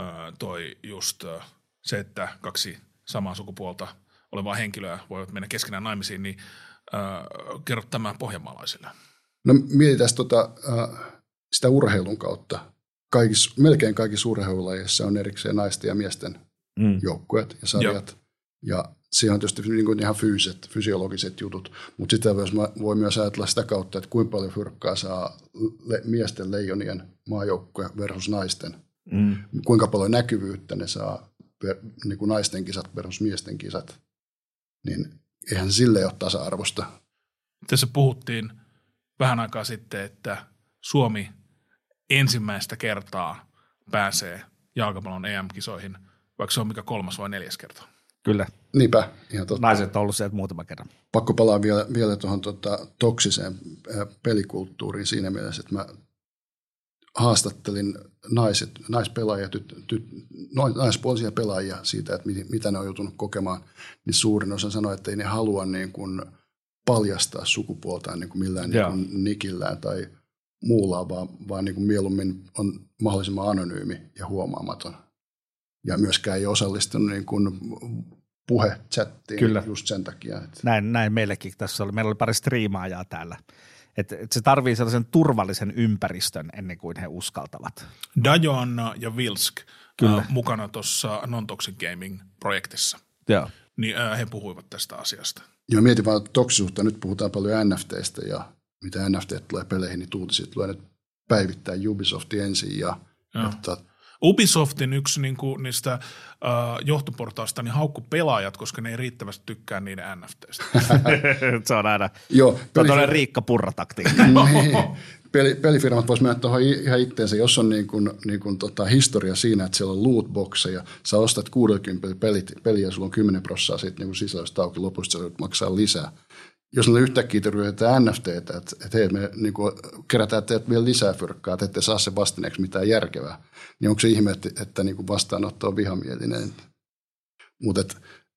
uh, toi just uh, se, että kaksi samaa sukupuolta olevaa henkilöä voivat mennä keskenään naimisiin, niin uh, kerro tämä pohjanmaalaisille. No mietitään tota, äh, sitä urheilun kautta. Kaikissa, melkein kaikissa urheilulajeissa on erikseen naisten ja miesten Mm. joukkueet ja sarjat. Ja siihen on tietysti niin kuin ihan fyysiset, fysiologiset jutut, mutta sitä voi, voi myös ajatella sitä kautta, että kuinka paljon fyrkkaa saa le, miesten leijonien maajoukkue versus naisten. Mm. Kuinka paljon näkyvyyttä ne saa per, niin kuin naisten kisat versus miesten kisat. Niin eihän se sille ole tasa-arvosta. Tässä puhuttiin vähän aikaa sitten, että Suomi ensimmäistä kertaa pääsee jalkapallon EM-kisoihin, vaikka se on mikä kolmas vai neljäs kerta. Kyllä, Niinpä, ihan totta. naiset on ollut sieltä muutama kerran. pakko palaa vielä, vielä tuohon tota, toksiseen pelikulttuuriin siinä mielessä, että mä haastattelin naiset, naispelaajia, tyt, tyt, naispuolisia pelaajia siitä, että mit, mitä ne on joutunut kokemaan, niin suurin osa sanoi, että ei ne halua niin kuin paljastaa sukupuoltaan niin kuin millään niin kuin nikillään tai muulla, vaan, vaan niin kuin mieluummin on mahdollisimman anonyymi ja huomaamaton. Ja myöskään ei osallistunut niin kuin puhe-chattiin Kyllä. just sen takia, että Näin, näin meillekin tässä oli. Meillä oli pari striimaajaa täällä. Et, et se tarvii sellaisen turvallisen ympäristön ennen kuin he uskaltavat. Dajoanna ja Vilsk Kyllä. äh, mukana tuossa Non-Toxic Gaming-projektissa. Joo. Niin äh, he puhuivat tästä asiasta. Joo, mietin vaan toksisuutta. Nyt puhutaan paljon NFTistä ja mitä NFT tulee peleihin, niin uutiset tulee nyt päivittää Ubisoftin ensin. Ja, Joo. että, Ubisoftin yksi niinku, niistä äh, johtoportaista niin haukku pelaajat, koska ne ei riittävästi tykkää niiden NFTistä. se on aina joo, tuo on pelifir- Riikka Purra-taktiikka. niin, peli, pelifirmat voisi mennä tuohon ihan itteensä, jos on niin kuin, niin kuin tota historia siinä, että siellä on lootboxeja, sä ostat 60 pelit, peliä ja sulla on 10 prossaa siitä niin kuin sisällöstä auki, lopusta sä joudut maksaa lisää. Jos ne yhtäkkiä ryhdytään NFTtä, että, että hei, me niin kuin, kerätään teet vielä lisää fyrkkaa, että ette saa sen vastineeksi mitään järkevää, niin onko se ihme, että, että niin kuin vastaanotto on vihamielinen? Mutta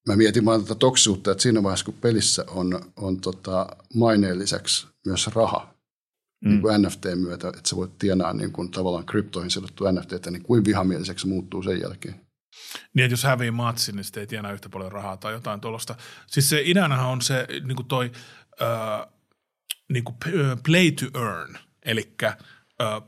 mä mietin vaan tätä toksisuutta, että siinä vaiheessa, kun pelissä on, on tota maineen lisäksi myös raha, mm. niin kuin NFT myötä, että sä voit tienaa niin kuin tavallaan kryptoihin sidottu NFT, niin kuin vihamieliseksi se muuttuu sen jälkeen. Niin, että jos hävii matsin, niin sitten ei tienaa yhtä paljon rahaa tai jotain tuollaista. Siis se ideanahan on se niin kuin toi äh, niin kuin play to earn, eli äh,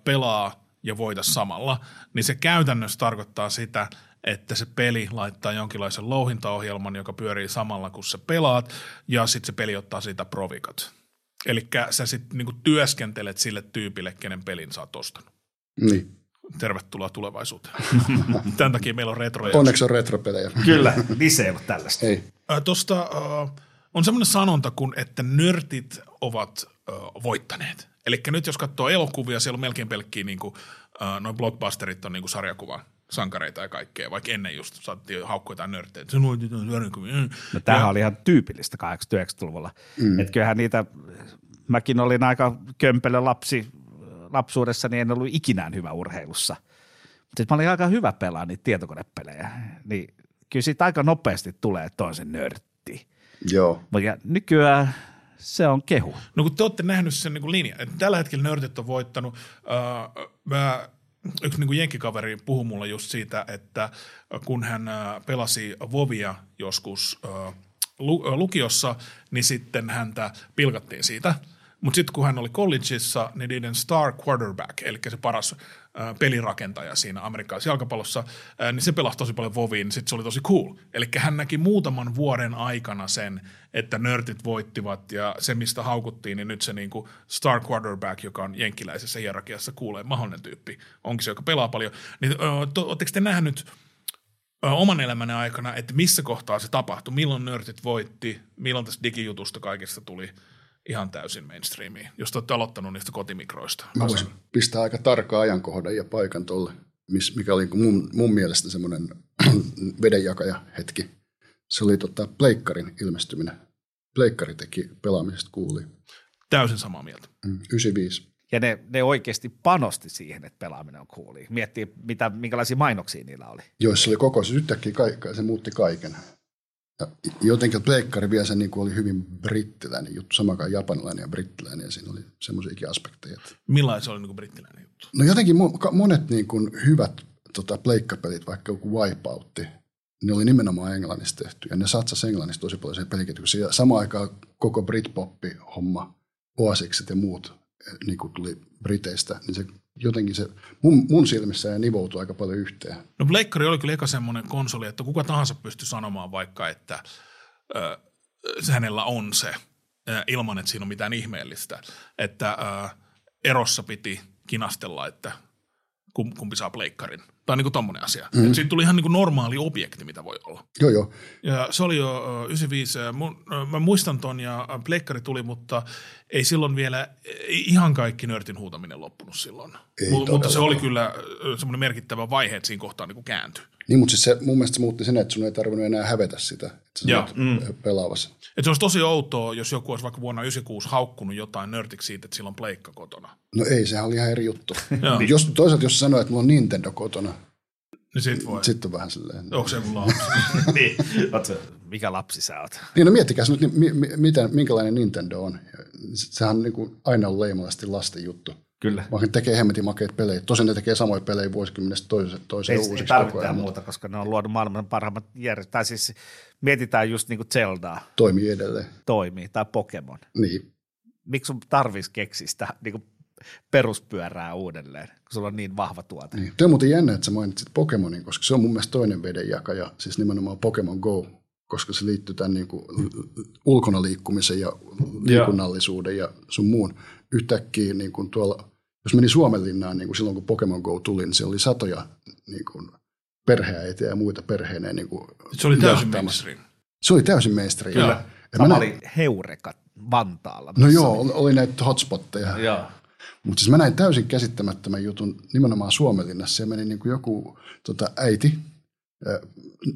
pelaa ja voita samalla. Niin se käytännössä tarkoittaa sitä, että se peli laittaa jonkinlaisen louhintaohjelman, joka pyörii samalla, kun sä pelaat, ja sitten se peli ottaa siitä provikat. Eli sä sitten niinku työskentelet sille tyypille, kenen pelin sä oot ostanut. Niin. Tervetuloa tulevaisuuteen. Tämän takia meillä on retroja. Onneksi on retropelejä. Kyllä, Lise ei ole tällaista. Ei. Tuosta on semmoinen sanonta kuin, että nörtit ovat voittaneet. Eli nyt jos katsoo elokuvia, siellä on melkein pelkkiä niin kuin, noin blockbusterit on niin kuin sarjakuva sankareita ja kaikkea, vaikka ennen just saatiin haukkoja jotain nörttejä. Mm. No, tämähän Ja- oli ihan tyypillistä 80-90-luvulla. Mm. Että kyllähän niitä, mäkin olin aika kömpelö lapsi lapsuudessa, niin en ollut ikinään hyvä urheilussa. Mutta mä olin aika hyvä pelaa niitä tietokonepelejä. Niin kyllä siitä aika nopeasti tulee, että on se nörtti. Joo. Mutta nykyään se on kehu. No kun te olette nähnyt sen niin linjan, että tällä hetkellä nörtit on voittanut. Äh, mä, yksi niin jenkkikaveri puhui mulle just siitä, että kun hän äh, pelasi Vovia joskus äh, äh, lukiossa, niin sitten häntä pilkattiin siitä. Mutta sitten kun hän oli collegeissa, niin niiden star quarterback, eli se paras äh, pelirakentaja siinä amerikkalaisessa jalkapallossa, äh, niin se pelasi tosi paljon Voviin, niin sitten se oli tosi cool. Eli hän näki muutaman vuoden aikana sen, että nörtit voittivat ja se, mistä haukuttiin, niin nyt se niinku star quarterback, joka on jenkkiläisessä hierarkiassa kuulee mahdollinen tyyppi, onkin se, joka pelaa paljon. Niin oletteko te nähnyt oman elämänne aikana, että missä kohtaa se tapahtui, milloin nörtit voitti, milloin tästä digijutusta kaikesta tuli ihan täysin mainstreamiin, jos te olette aloittanut niistä kotimikroista. Mä voisin pistää aika tarkkaa ajankohdan ja paikan tuolle. mikä oli mun, mun mielestä semmoinen vedenjakaja hetki. Se oli tota, Pleikkarin ilmestyminen. Pleikkari teki pelaamisesta kuuli. Täysin samaa mieltä. Mm, 95. Ja ne, ne oikeasti panosti siihen, että pelaaminen on coolia. Miettii, mitä, minkälaisia mainoksia niillä oli. Joissa oli koko, se yhtäkkiä kaik- se muutti kaiken. Ja jotenkin Pleikkari vielä se niin kuin oli hyvin brittiläinen juttu, samakaan japanilainen ja brittiläinen, ja siinä oli semmoisiakin aspekteja. että- Millainen se oli niin kuin brittiläinen juttu? No jotenkin monet niin kuin hyvät tota, pleikkapelit, vaikka joku Wipeoutti, ne oli nimenomaan englannista tehty, ja ne satsasi englannista tosi paljon siihen pelikehitykseen. Ja samaan aikaan koko Britpop-homma, Oasikset ja muut eh, niin kuin tuli Briteistä, niin se jotenkin se mun, mun silmissä ja nivoutui aika paljon yhteen. No Pleikkari oli kyllä eka semmoinen konsoli, että kuka tahansa pystyi sanomaan vaikka, että se hänellä on se, ö, ilman että siinä on mitään ihmeellistä. Että ö, erossa piti kinastella, että kum- kumpi saa pleikkarin. Tai niin kuin tommonen asia. Mm. Siitä tuli ihan niin kuin normaali objekti, mitä voi olla. Joo, joo. Ja se oli jo ö, 95. ö, Mun, ö, mä muistan ton ja pleikkari tuli, mutta ei silloin vielä ei ihan kaikki nörtin huutaminen loppunut silloin. Ei Mut, mutta se oli kyllä semmoinen merkittävä vaihe, että siinä kohtaa niin kuin kääntyi. Niin, mutta siis se, mun mielestä se muutti sen, että sun ei tarvinnut enää hävetä sitä, että sä mm. pelaavassa. Et se olisi tosi outoa, jos joku olisi vaikka vuonna 96 haukkunut jotain nörtiksi siitä, että sillä on pleikka kotona. No ei, sehän oli ihan eri juttu. Jos, toisaalta jos sanoo, että mulla on Nintendo kotona, Niin sit voi. sitten on vähän silleen. Onko se mun lapsi? niin. Mikä lapsi sä oot? Niin no miettikää nyt, niin, mi, mi, miten, minkälainen Nintendo on. Sehän on niin kuin aina ollut leimalasti lasten juttu. Kyllä. Vaikka ne tekee hemmetin makeita pelejä. Tosin ne tekee samoja pelejä vuosikymmenestä toiseen, toiseen Ei, ei uusiksi koko tarvitse ajan, mutta muuta, koska ne on luonut maailman parhaimmat järjestelmät. Tai siis mietitään just niin kuin Zeldaa toimii edelleen. toimii tai Pokemon. Niin. Miksi sun tarvis keksiä sitä niin kuin peruspyörää uudelleen, kun sulla on niin vahva tuote? niin. Tämä on muuten jännä, että sä mainitsit Pokemonin, koska se on mun mielestä toinen vedenjakaja, siis nimenomaan Pokemon Go, koska se liittyy tämän niin kuin ulkona liikkumisen ja liikunnallisuuden ja sun muun. Yhtäkkiä niin kuin tuolla, jos meni Suomenlinnaan niin kuin silloin, kun Pokemon Go tuli, niin siellä oli satoja niin kuin perheäitiä ja muita perheineen niin kuin Se oli täysin mainstream. Se oli täysin mainstream. Kyllä. Ja mä Sama näin, oli Heureka Vantaalla. no joo, oli, oli näitä hotspotteja. Joo. Mutta siis mä näin täysin käsittämättömän jutun nimenomaan Suomenlinnassa. Se meni niin kuin joku tota, äiti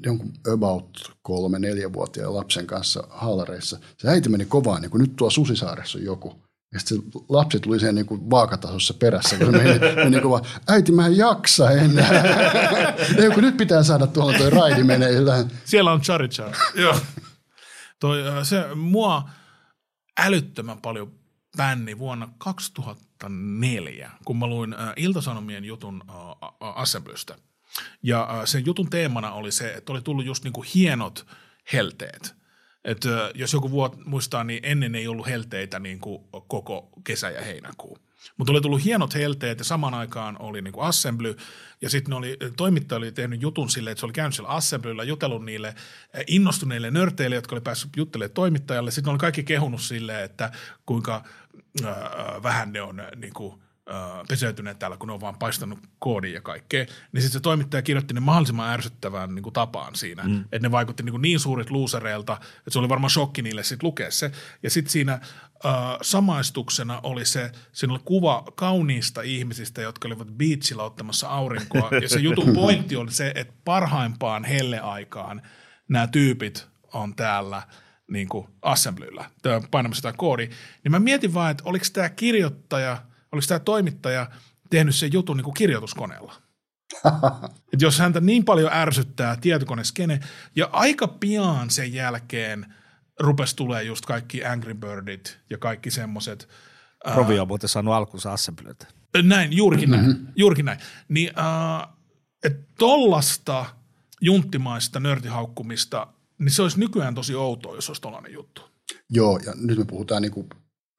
jonkun about kolme, neljävuotiaan lapsen kanssa haalareissa. Se äiti meni kovaa, niin kuin nyt tuo Susisaaressa on joku. Ja sitten se lapsi tuli siihen niin kuin vaakatasossa perässä, kun meni, meni kovaa. Äiti, mä en jaksa enää. Ei, kun nyt pitää saada tuolla toi raidi meneillään. Siellä on Charichar. Joo. Toi, ö, se mua älyttömän paljon bänni vuonna 2004, kun mä luin äh, Iltasanomien jutun äh, Assemblystä. Ja äh, sen jutun teemana oli se, että oli tullut just niinku hienot helteet. Et, jos joku vuot muistaa, niin ennen ei ollut helteitä niin kuin koko kesä ja heinäkuu. Mutta oli tullut hienot helteet ja samaan aikaan oli niin kuin Assembly ja sitten oli, toimittaja oli tehnyt jutun sille, että se oli käynyt siellä Assemblyllä, jutellut niille innostuneille nörteille, jotka oli päässyt juttelemaan toimittajalle. Sitten oli kaikki kehunut silleen, että kuinka äh, vähän ne on niin kuin, peseytyneet täällä, kun ne on vaan paistanut koodin ja kaikkea. Niin sitten se toimittaja kirjoitti ne mahdollisimman ärsyttävään niin kuin tapaan siinä, mm. että ne vaikutti niin, kuin niin suurit luusereilta, että se oli varmaan shokki niille sitten lukea se. Ja sitten siinä äh, samaistuksena oli se, siinä oli kuva kauniista ihmisistä, jotka olivat beachillä ottamassa aurinkoa. Ja se jutun pointti oli se, että parhaimpaan helleaikaan nämä tyypit on täällä niin kuin assemblyllä, painamassa sitä koodia. Niin mä mietin vaan, että oliko tämä kirjoittaja, oliko tämä toimittaja tehnyt sen jutun niin kuin kirjoituskoneella. Et jos häntä niin paljon ärsyttää tietokoneskene, ja aika pian sen jälkeen rupesi tulee just kaikki Angry Birdit ja kaikki semmoiset. Provi on muuten saanut alkunsa Assemblyltä. Näin, juurikin näin, mm-hmm. juurikin näin. Niin, äh, että tollasta junttimaista nörtihaukkumista, niin se olisi nykyään tosi outoa, jos olisi tollainen juttu. Joo, ja nyt me puhutaan niin kuin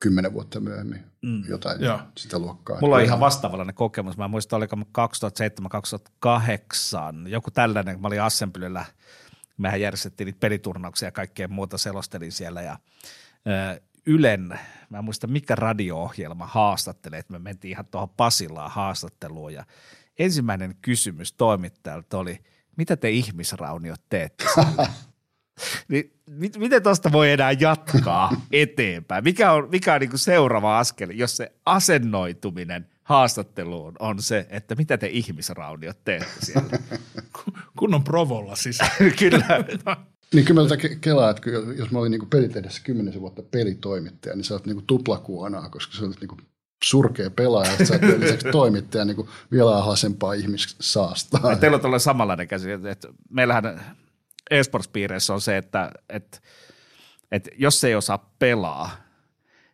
kymmenen vuotta myöhemmin mm. jotain Joo. sitä luokkaa. Mulla on ihan vastaavallinen kokemus. Mä muistan, oliko 2007-2008, joku tällainen, mä olin Assemblyllä, mehän järjestettiin niitä peliturnauksia ja kaikkea muuta, selostelin siellä ja ö, Ylen, mä en muista mikä radio-ohjelma haastattelee, että me mentiin ihan tuohon Pasilaan haastatteluun ja ensimmäinen kysymys toimittajalta oli, mitä te ihmisrauniot teette? niin, mit, miten tuosta voi enää jatkaa eteenpäin? Mikä on, mikä on niin seuraava askel, jos se asennoituminen haastatteluun on se, että mitä te ihmisrauniot teette siellä. Kunnon provolla siis. Kyllä. Niin kyllä mä tätä ke- kelaa, että jos mä olin niin pelitehdessä kymmenisen vuotta pelitoimittaja, niin sä oot niin tuplakuonaa, koska sä olet niin surkea pelaaja, ja sä oot vielä lisäksi toimittaja niin vielä alhaisempaa ihmissaastaa. Ja Teillä on tuolla samanlainen käsi, että- että meillähän esports-piireissä on se, että, että, että jos ei osaa pelaa,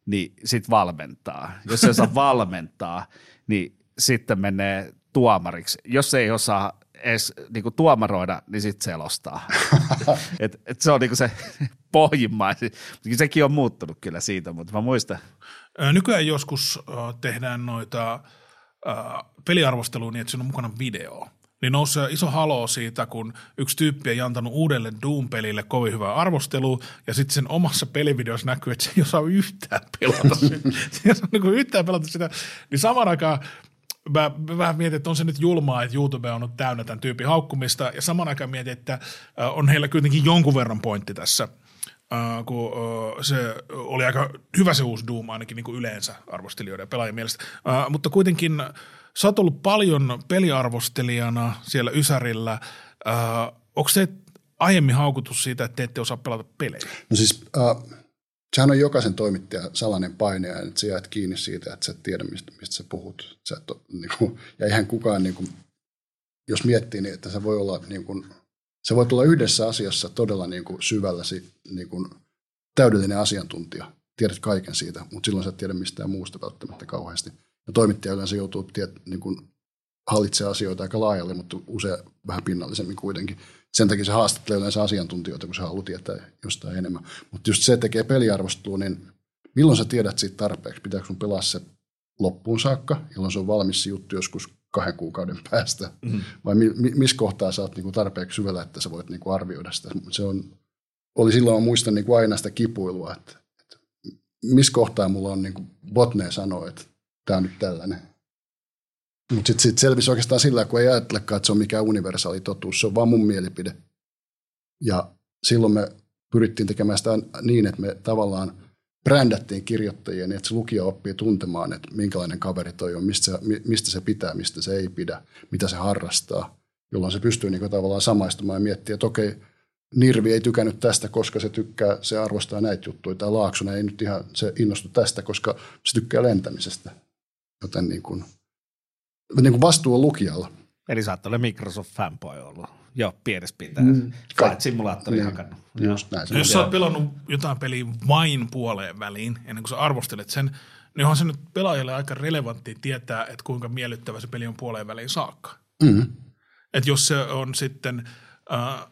niin sit valmentaa. Jos ei osaa valmentaa, niin sitten menee tuomariksi. Jos ei osaa edes niin kuin tuomaroida, niin sitten selostaa. et, et se on niin kuin se pohjimmaisin. Sekin on muuttunut kyllä siitä, mutta mä muistan, Nykyään joskus tehdään noita peliarvostelua niin, että siinä on mukana video. Niin nousee iso haloo siitä, kun yksi tyyppi ei antanut uudelle Doom-pelille kovin hyvää arvostelua, ja sitten sen omassa pelivideossa näkyy, että se ei osaa yhtään pelata sitä. se ei osaa niin yhtään pelata sitä. Niin samaan aikaan mä, mä vähän mietin, että on se nyt julmaa, että YouTube on nyt täynnä tämän tyypin haukkumista, ja samaan aikaan mietin, että ö, on heillä kuitenkin jonkun verran pointti tässä – Uh, kun uh, se oli aika hyvä se uusi Doom ainakin niin kuin yleensä arvostelijoiden ja pelaajien mielestä. Uh, mutta kuitenkin sä oot ollut paljon peliarvostelijana siellä Ysärillä. Uh, onko se aiemmin haukutus siitä, että te ette osaa pelata pelejä? No siis, äh, sehän on jokaisen toimittajan salainen paine, ja että sä jäät kiinni siitä, että sä et tiedä, mistä, mistä sä puhut. Sä et ole, niin kuin, ja eihän kukaan, niin kuin, jos miettii, niin että se voi olla, niin kuin, se voi tulla yhdessä asiassa todella niin kuin, syvälläsi niin kuin, täydellinen asiantuntija. Tiedät kaiken siitä, mutta silloin sä et tiedä mistään muusta välttämättä kauheasti. Ja toimittaja yleensä joutuu tiedät, niin kuin, hallitsemaan asioita aika laajalle, mutta usein vähän pinnallisemmin kuitenkin. Sen takia se haastattelee yleensä asiantuntijoita, kun se haluaa tietää jostain enemmän. Mutta just se tekee peliarvostelua, niin milloin sä tiedät siitä tarpeeksi? Pitääkö sun pelaa se loppuun saakka, jolloin se on valmis se juttu joskus kahden kuukauden päästä? Mm. Vai mi- mi- missä kohtaa sä oot niinku tarpeeksi syvällä, että sä voit niinku arvioida sitä? Se on, oli silloin, mä muistan niinku aina sitä kipuilua, että, että missä kohtaa mulla on, niinku botne sanoo, että tämä on nyt tällainen. Mutta sitten sit selvisi oikeastaan sillä, kun ei ajattelekaan, että se on mikään universaali totuus, se on vaan mun mielipide. Ja silloin me pyrittiin tekemään sitä niin, että me tavallaan brändättiin kirjoittajia niin, että se lukija oppii tuntemaan, että minkälainen kaveri toi on, mistä se, mi- mistä se pitää, mistä se ei pidä, mitä se harrastaa, jolloin se pystyy niin tavallaan samaistumaan ja miettimään, että okei, Nirvi ei tykännyt tästä, koska se tykkää, se arvostaa näitä juttuja, tai Laaksonen ei nyt ihan, se innostu tästä, koska se tykkää lentämisestä. Joten niin kuin, niin kuin vastuu on lukijalla. Eli sä oot olla Microsoft fanboy ollut. Joo, pienessä pitää. Mm. Flight Simulatori Niin. hakannut. Just näin. Se Jos sä oot pelannut jotain peliä vain puoleen väliin, ennen kuin sä arvostelet sen, niin onhan se nyt pelaajalle aika relevantti tietää, että kuinka miellyttävä se peli on puoleen väliin saakka. Mm. Että jos se on sitten, äh,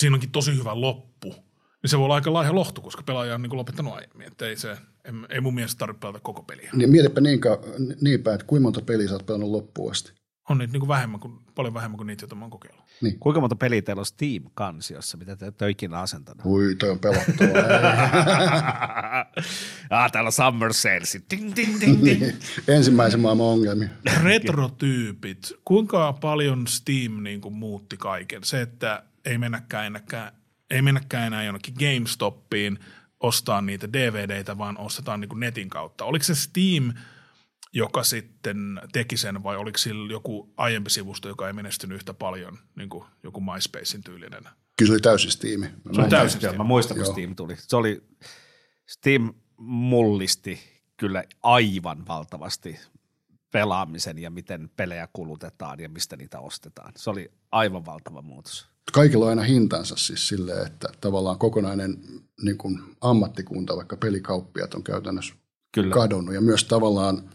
siinä onkin tosi hyvä loppu, niin se voi olla aika laiha lohtu, koska pelaaja on niin kuin lopettanut aiemmin. Että ei, se, ei, ei mun mielestä tarvitse pelata koko peliä. Niin mietipä niin, ka- niin päin, että kuinka monta peliä sä oot pelannut loppuun asti. On niitä niin kuin vähemmän kuin, paljon vähemmän kuin niitä, joita mä oon kokeillut. Kuinka monta peliä teillä on Steam-kansiossa, mitä te ette ole ikinä asentanut? Ui, toi on pelottavaa. ah, täällä on Summer Sales. Ding, ding, ding, ding. Ensimmäisen maailman ongelmia. Retrotyypit. Kuinka paljon Steam niin kuin muutti kaiken? Se, että ei mennäkään, enää, ei mennäkään enää jonnekin GameStopiin ostaa niitä DVDitä, vaan ostetaan niin kuin netin kautta. Oliko se Steam, joka sitten teki sen, vai oliko sillä joku aiempi sivusto, joka ei menestynyt yhtä paljon, niin kuin joku MySpacein tyylinen? Kyllä se oli täysin Steam. Se on täysin Steam. mä muistan, kun Joo. Steam tuli. Se oli, Steam mullisti kyllä aivan valtavasti pelaamisen ja miten pelejä kulutetaan ja mistä niitä ostetaan. Se oli aivan valtava muutos. Kaikilla on aina hintansa siis silleen, että tavallaan kokonainen niin kuin ammattikunta, vaikka pelikauppiat on käytännössä Kyllä. kadonnut. Ja myös tavallaan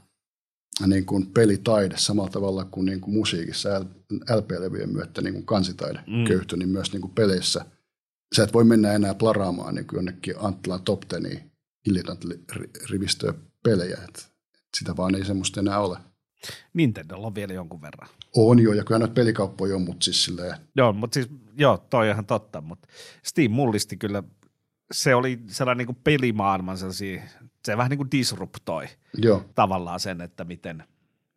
niin kuin pelitaide samalla tavalla kuin, niin kuin musiikissa LP-levyjen myötä niin kuin kansitaide mm. köyhtyi, niin myös niin kuin peleissä. Sä et voi mennä enää plaraamaan niin kuin jonnekin Anttilan top 10 rivistöä pelejä. Et sitä vaan ei semmoista enää ole. Nintendolla on vielä jonkun verran. On jo, ja kyllä noita pelikauppoja on, mutta siis silleen, Joo, mutta siis, joo, toi on ihan totta, mutta Steam mullisti kyllä, se oli sellainen niin kuin pelimaailman sellaisia, se vähän niin kuin disruptoi joo, tavallaan sen, että miten,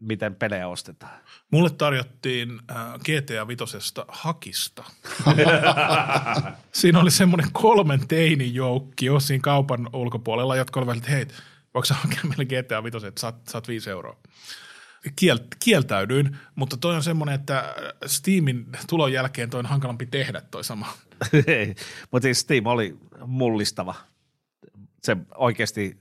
miten pelejä ostetaan. Mulle tarjottiin äh, GTA Vitosesta hakista. siinä oli semmoinen kolmen teinin joukki jo siinä kaupan ulkopuolella, jotka olivat, että hei, voiko sä hakea meille GTA Vitosen, että saat, saat viisi euroa. Kiel, kieltäydyin, mutta toi on semmoinen, että Steamin tulon jälkeen toi on hankalampi tehdä toi sama. Ei, mutta siis Steam oli mullistava. Se oikeasti,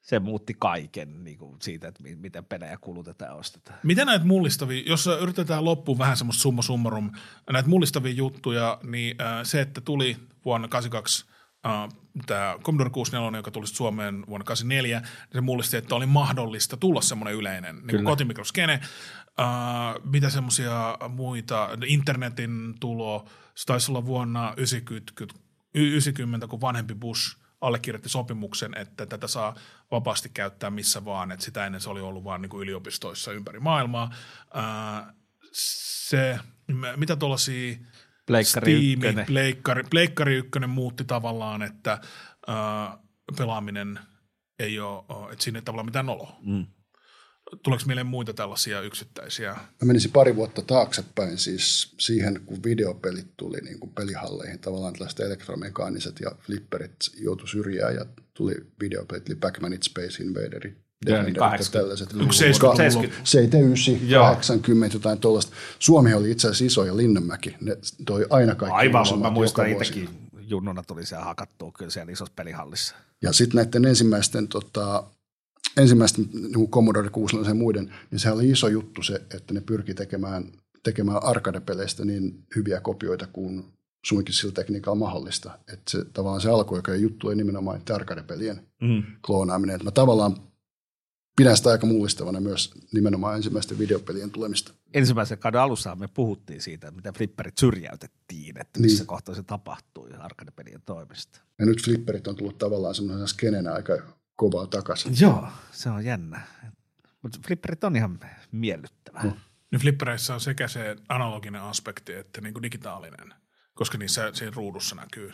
se muutti kaiken niin kuin siitä, että mi- miten pelejä kulutetaan ja ostetaan. Miten näitä mullistavia, jos yritetään loppuun vähän semmoista summa summarum, näitä mullistavia juttuja, niin äh, se, että tuli vuonna 82 äh, tämä Commodore 64, joka tuli Suomeen vuonna 84, niin se mullisti, että oli mahdollista tulla semmoinen yleinen niin kotimikroskene. Äh, mitä semmoisia muita, internetin tulo, se taisi olla vuonna 90, 90 kun vanhempi Bush allekirjoitti sopimuksen, että tätä saa vapaasti käyttää missä vaan, että sitä ennen se oli ollut vaan niin kuin yliopistoissa ympäri maailmaa. Ää, se, mitä tuollaisia Pleikkari Steam, ykkönen. Pleikkari, Pleikkari ykkönen muutti tavallaan, että ää, pelaaminen ei ole, että siinä ei tavallaan mitään oloa. Mm. Tuleeko mieleen muita tällaisia yksittäisiä? Mä menisin pari vuotta taaksepäin siis siihen, kun videopelit tuli niin kuin pelihalleihin, tavallaan tällaiset elektromekaaniset ja flipperit joutui syrjään ja tuli videopelit, eli Pac-Manit, Space Invaderi, Defenderit ja 80. tällaiset. Onko 70-luvulla? 70. 79, Joo. 80, jotain tuollaista. Suomi oli itse asiassa iso ja Linnanmäki, ne toi aina kaikki Aivan, uusimmat mä muistan itsekin junnuna tuli siellä hakattua kyllä siellä isossa pelihallissa. Ja sitten näiden ensimmäisten, tota, ensimmäisten niin Commodore 64 ja muiden, niin se oli iso juttu se, että ne pyrki tekemään, tekemään arcade-peleistä niin hyviä kopioita kuin suinkin sillä tekniikalla mahdollista. Että se tavallaan se alkuaikojen juttu oli nimenomaan arcade-pelien Mm. kloonaaminen. Et mä tavallaan pidän sitä aika mullistavana myös nimenomaan ensimmäisten videopelien tulemista. Ensimmäisen kauden alussa me puhuttiin siitä, että miten flipperit syrjäytettiin, että missä Niin. kohtaa se tapahtui arcade-pelien toimesta. Ja nyt flipperit on tullut tavallaan semmoisena skenenä aika kovaa takaisin. Joo, se on jännä. Mutta flipperit on ihan miellyttävää. No. Niin flippereissä on sekä se analoginen aspekti että niin kuin digitaalinen, koska niissä siinä ruudussa näkyy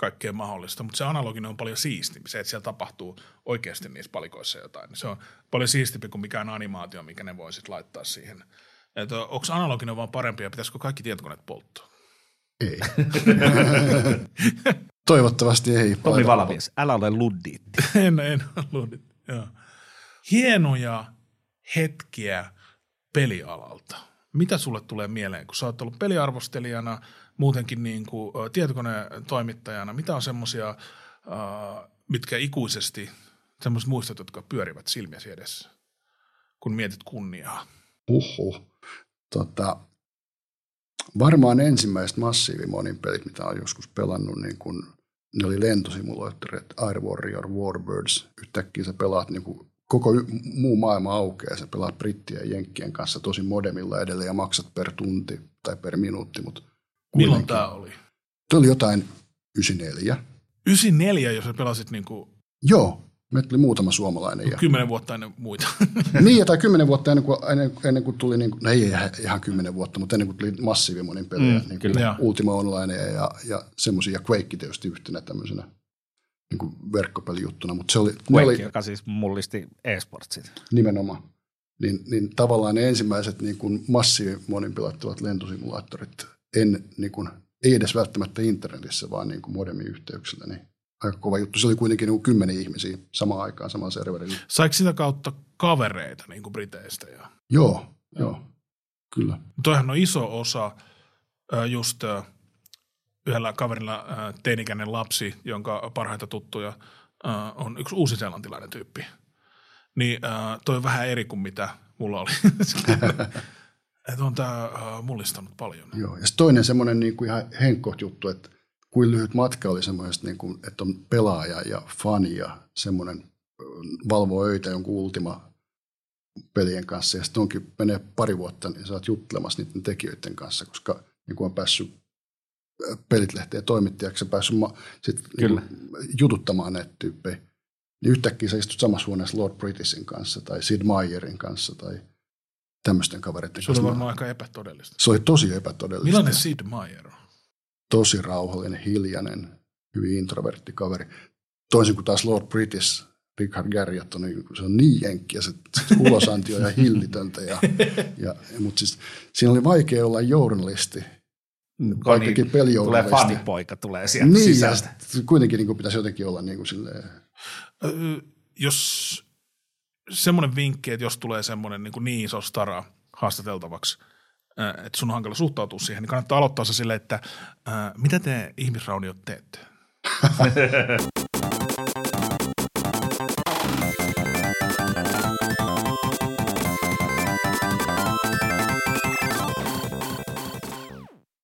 kaikkea mahdollista, mutta se analoginen on paljon siistimpi, se, että siellä tapahtuu oikeasti niissä palikoissa jotain. Se on paljon siistimpi kuin mikään animaatio, mikä ne voisit laittaa siihen. Että onko analoginen vaan parempi ja pitäisikö kaikki tietokoneet polttaa? Ei. Toivottavasti ei. Tomi Valamies, älä ole luddiitti. en, en ollut. Joo. Hienoja hetkiä pelialalta. Mitä sulle tulee mieleen, kun sä oot ollut peliarvostelijana, muutenkin niin kuin, tietokonetoimittajana? Mitä on semmoisia, mitkä ikuisesti, semmoiset muistot, jotka pyörivät silmiäsi edessä, kun mietit kunniaa? Uhu. Tota, varmaan ensimmäiset massiivimonin pelit, mitä olen joskus pelannut, niin kun, ne oli lentosimulaattorit, Air Warrior, Warbirds. Yhtäkkiä sä pelaat niin kuin koko muu maailma aukeaa. Sä pelaat brittien ja jenkkien kanssa tosi modemilla edelleen ja maksat per tunti tai per minuutti. Mutta Milloin tämä oli? Tuo oli jotain 94. 94, jos sä pelasit niin kuin Joo, meitä oli muutama suomalainen. Ja, 10 vuotta ennen muita. niin, tai kymmenen vuotta ennen kuin, ennen, ennen kuin tuli, niin kuin, no ei ihan- ihan kymmenen vuotta, mutta ennen kuin tuli massiivimonin pelejä, mm, niin kuin kyllä. Ultima Online ja, ja semmoisia, ja Quake tietysti yhtenä tämmöisenä niin kuin verkkopelijuttuna, mutta se oli, Quake, oli joka siis mullisti e-sportsit. nimenomaan, niin, niin tavallaan ne ensimmäiset niin kuin massiivimonin pelattavat lentosimulaattorit, en, niin kuin, ei edes välttämättä internetissä, vaan niin kuin modemiyhteyksillä, niin aika kova juttu. Se oli kuitenkin niin kuin kymmenen ihmisiä samaan aikaan samalla serverillä. Saiko sitä kautta kavereita niin kuin Briteistä? Ja... Joo, joo, kyllä. Toihan on iso osa just yhdellä kaverilla teinikäinen lapsi, jonka parhaita tuttuja on yksi uusiseelantilainen tyyppi. Niin toi on vähän eri kuin mitä mulla oli. Että on tämä mullistanut paljon. Joo, ja toinen semmoinen niin kuin ihan henkkoht juttu, että kuin lyhyt matka oli semmoista, niin kuin, että on pelaaja ja fani ja semmoinen ö, valvoo öitä jonkun ultima pelien kanssa ja sitten onkin menee pari vuotta, niin sä oot juttelemassa niiden tekijöiden kanssa, koska niin kuin on päässyt ö, pelitlehteen toimittajaksi ja päässyt ma- sit, Kyllä. Niin jututtamaan näitä tyyppejä. Niin yhtäkkiä sä istut samassa huoneessa Lord Britishin kanssa tai Sid Meierin kanssa tai tämmöisten kavereiden Se oli kanssa. varmaan aika epätodellista. Se oli tosi epätodellista Millainen Sid Meier on? tosi rauhallinen, hiljainen, hyvin introvertti kaveri. Toisin kuin taas Lord British, Richard Garriott on, niin- se on niin jenkki ja se, se ulosanti on ihan hillitöntä. Ja, ja, mutta siis, siinä oli vaikea olla journalisti, vaikkakin Tulee pelijournalisti. fanipoika, tulee sieltä Niin, ja sisältä. sit kuitenkin niin kuin pitäisi jotenkin olla niin kuin silleen, Ö, jos semmoinen vinkki, että jos tulee semmoinen niin, niin iso stara haastateltavaksi, että sun on hankala suhtautua siihen, niin kannattaa aloittaa se silleen, että ää, mitä te ihmisrauniot teette?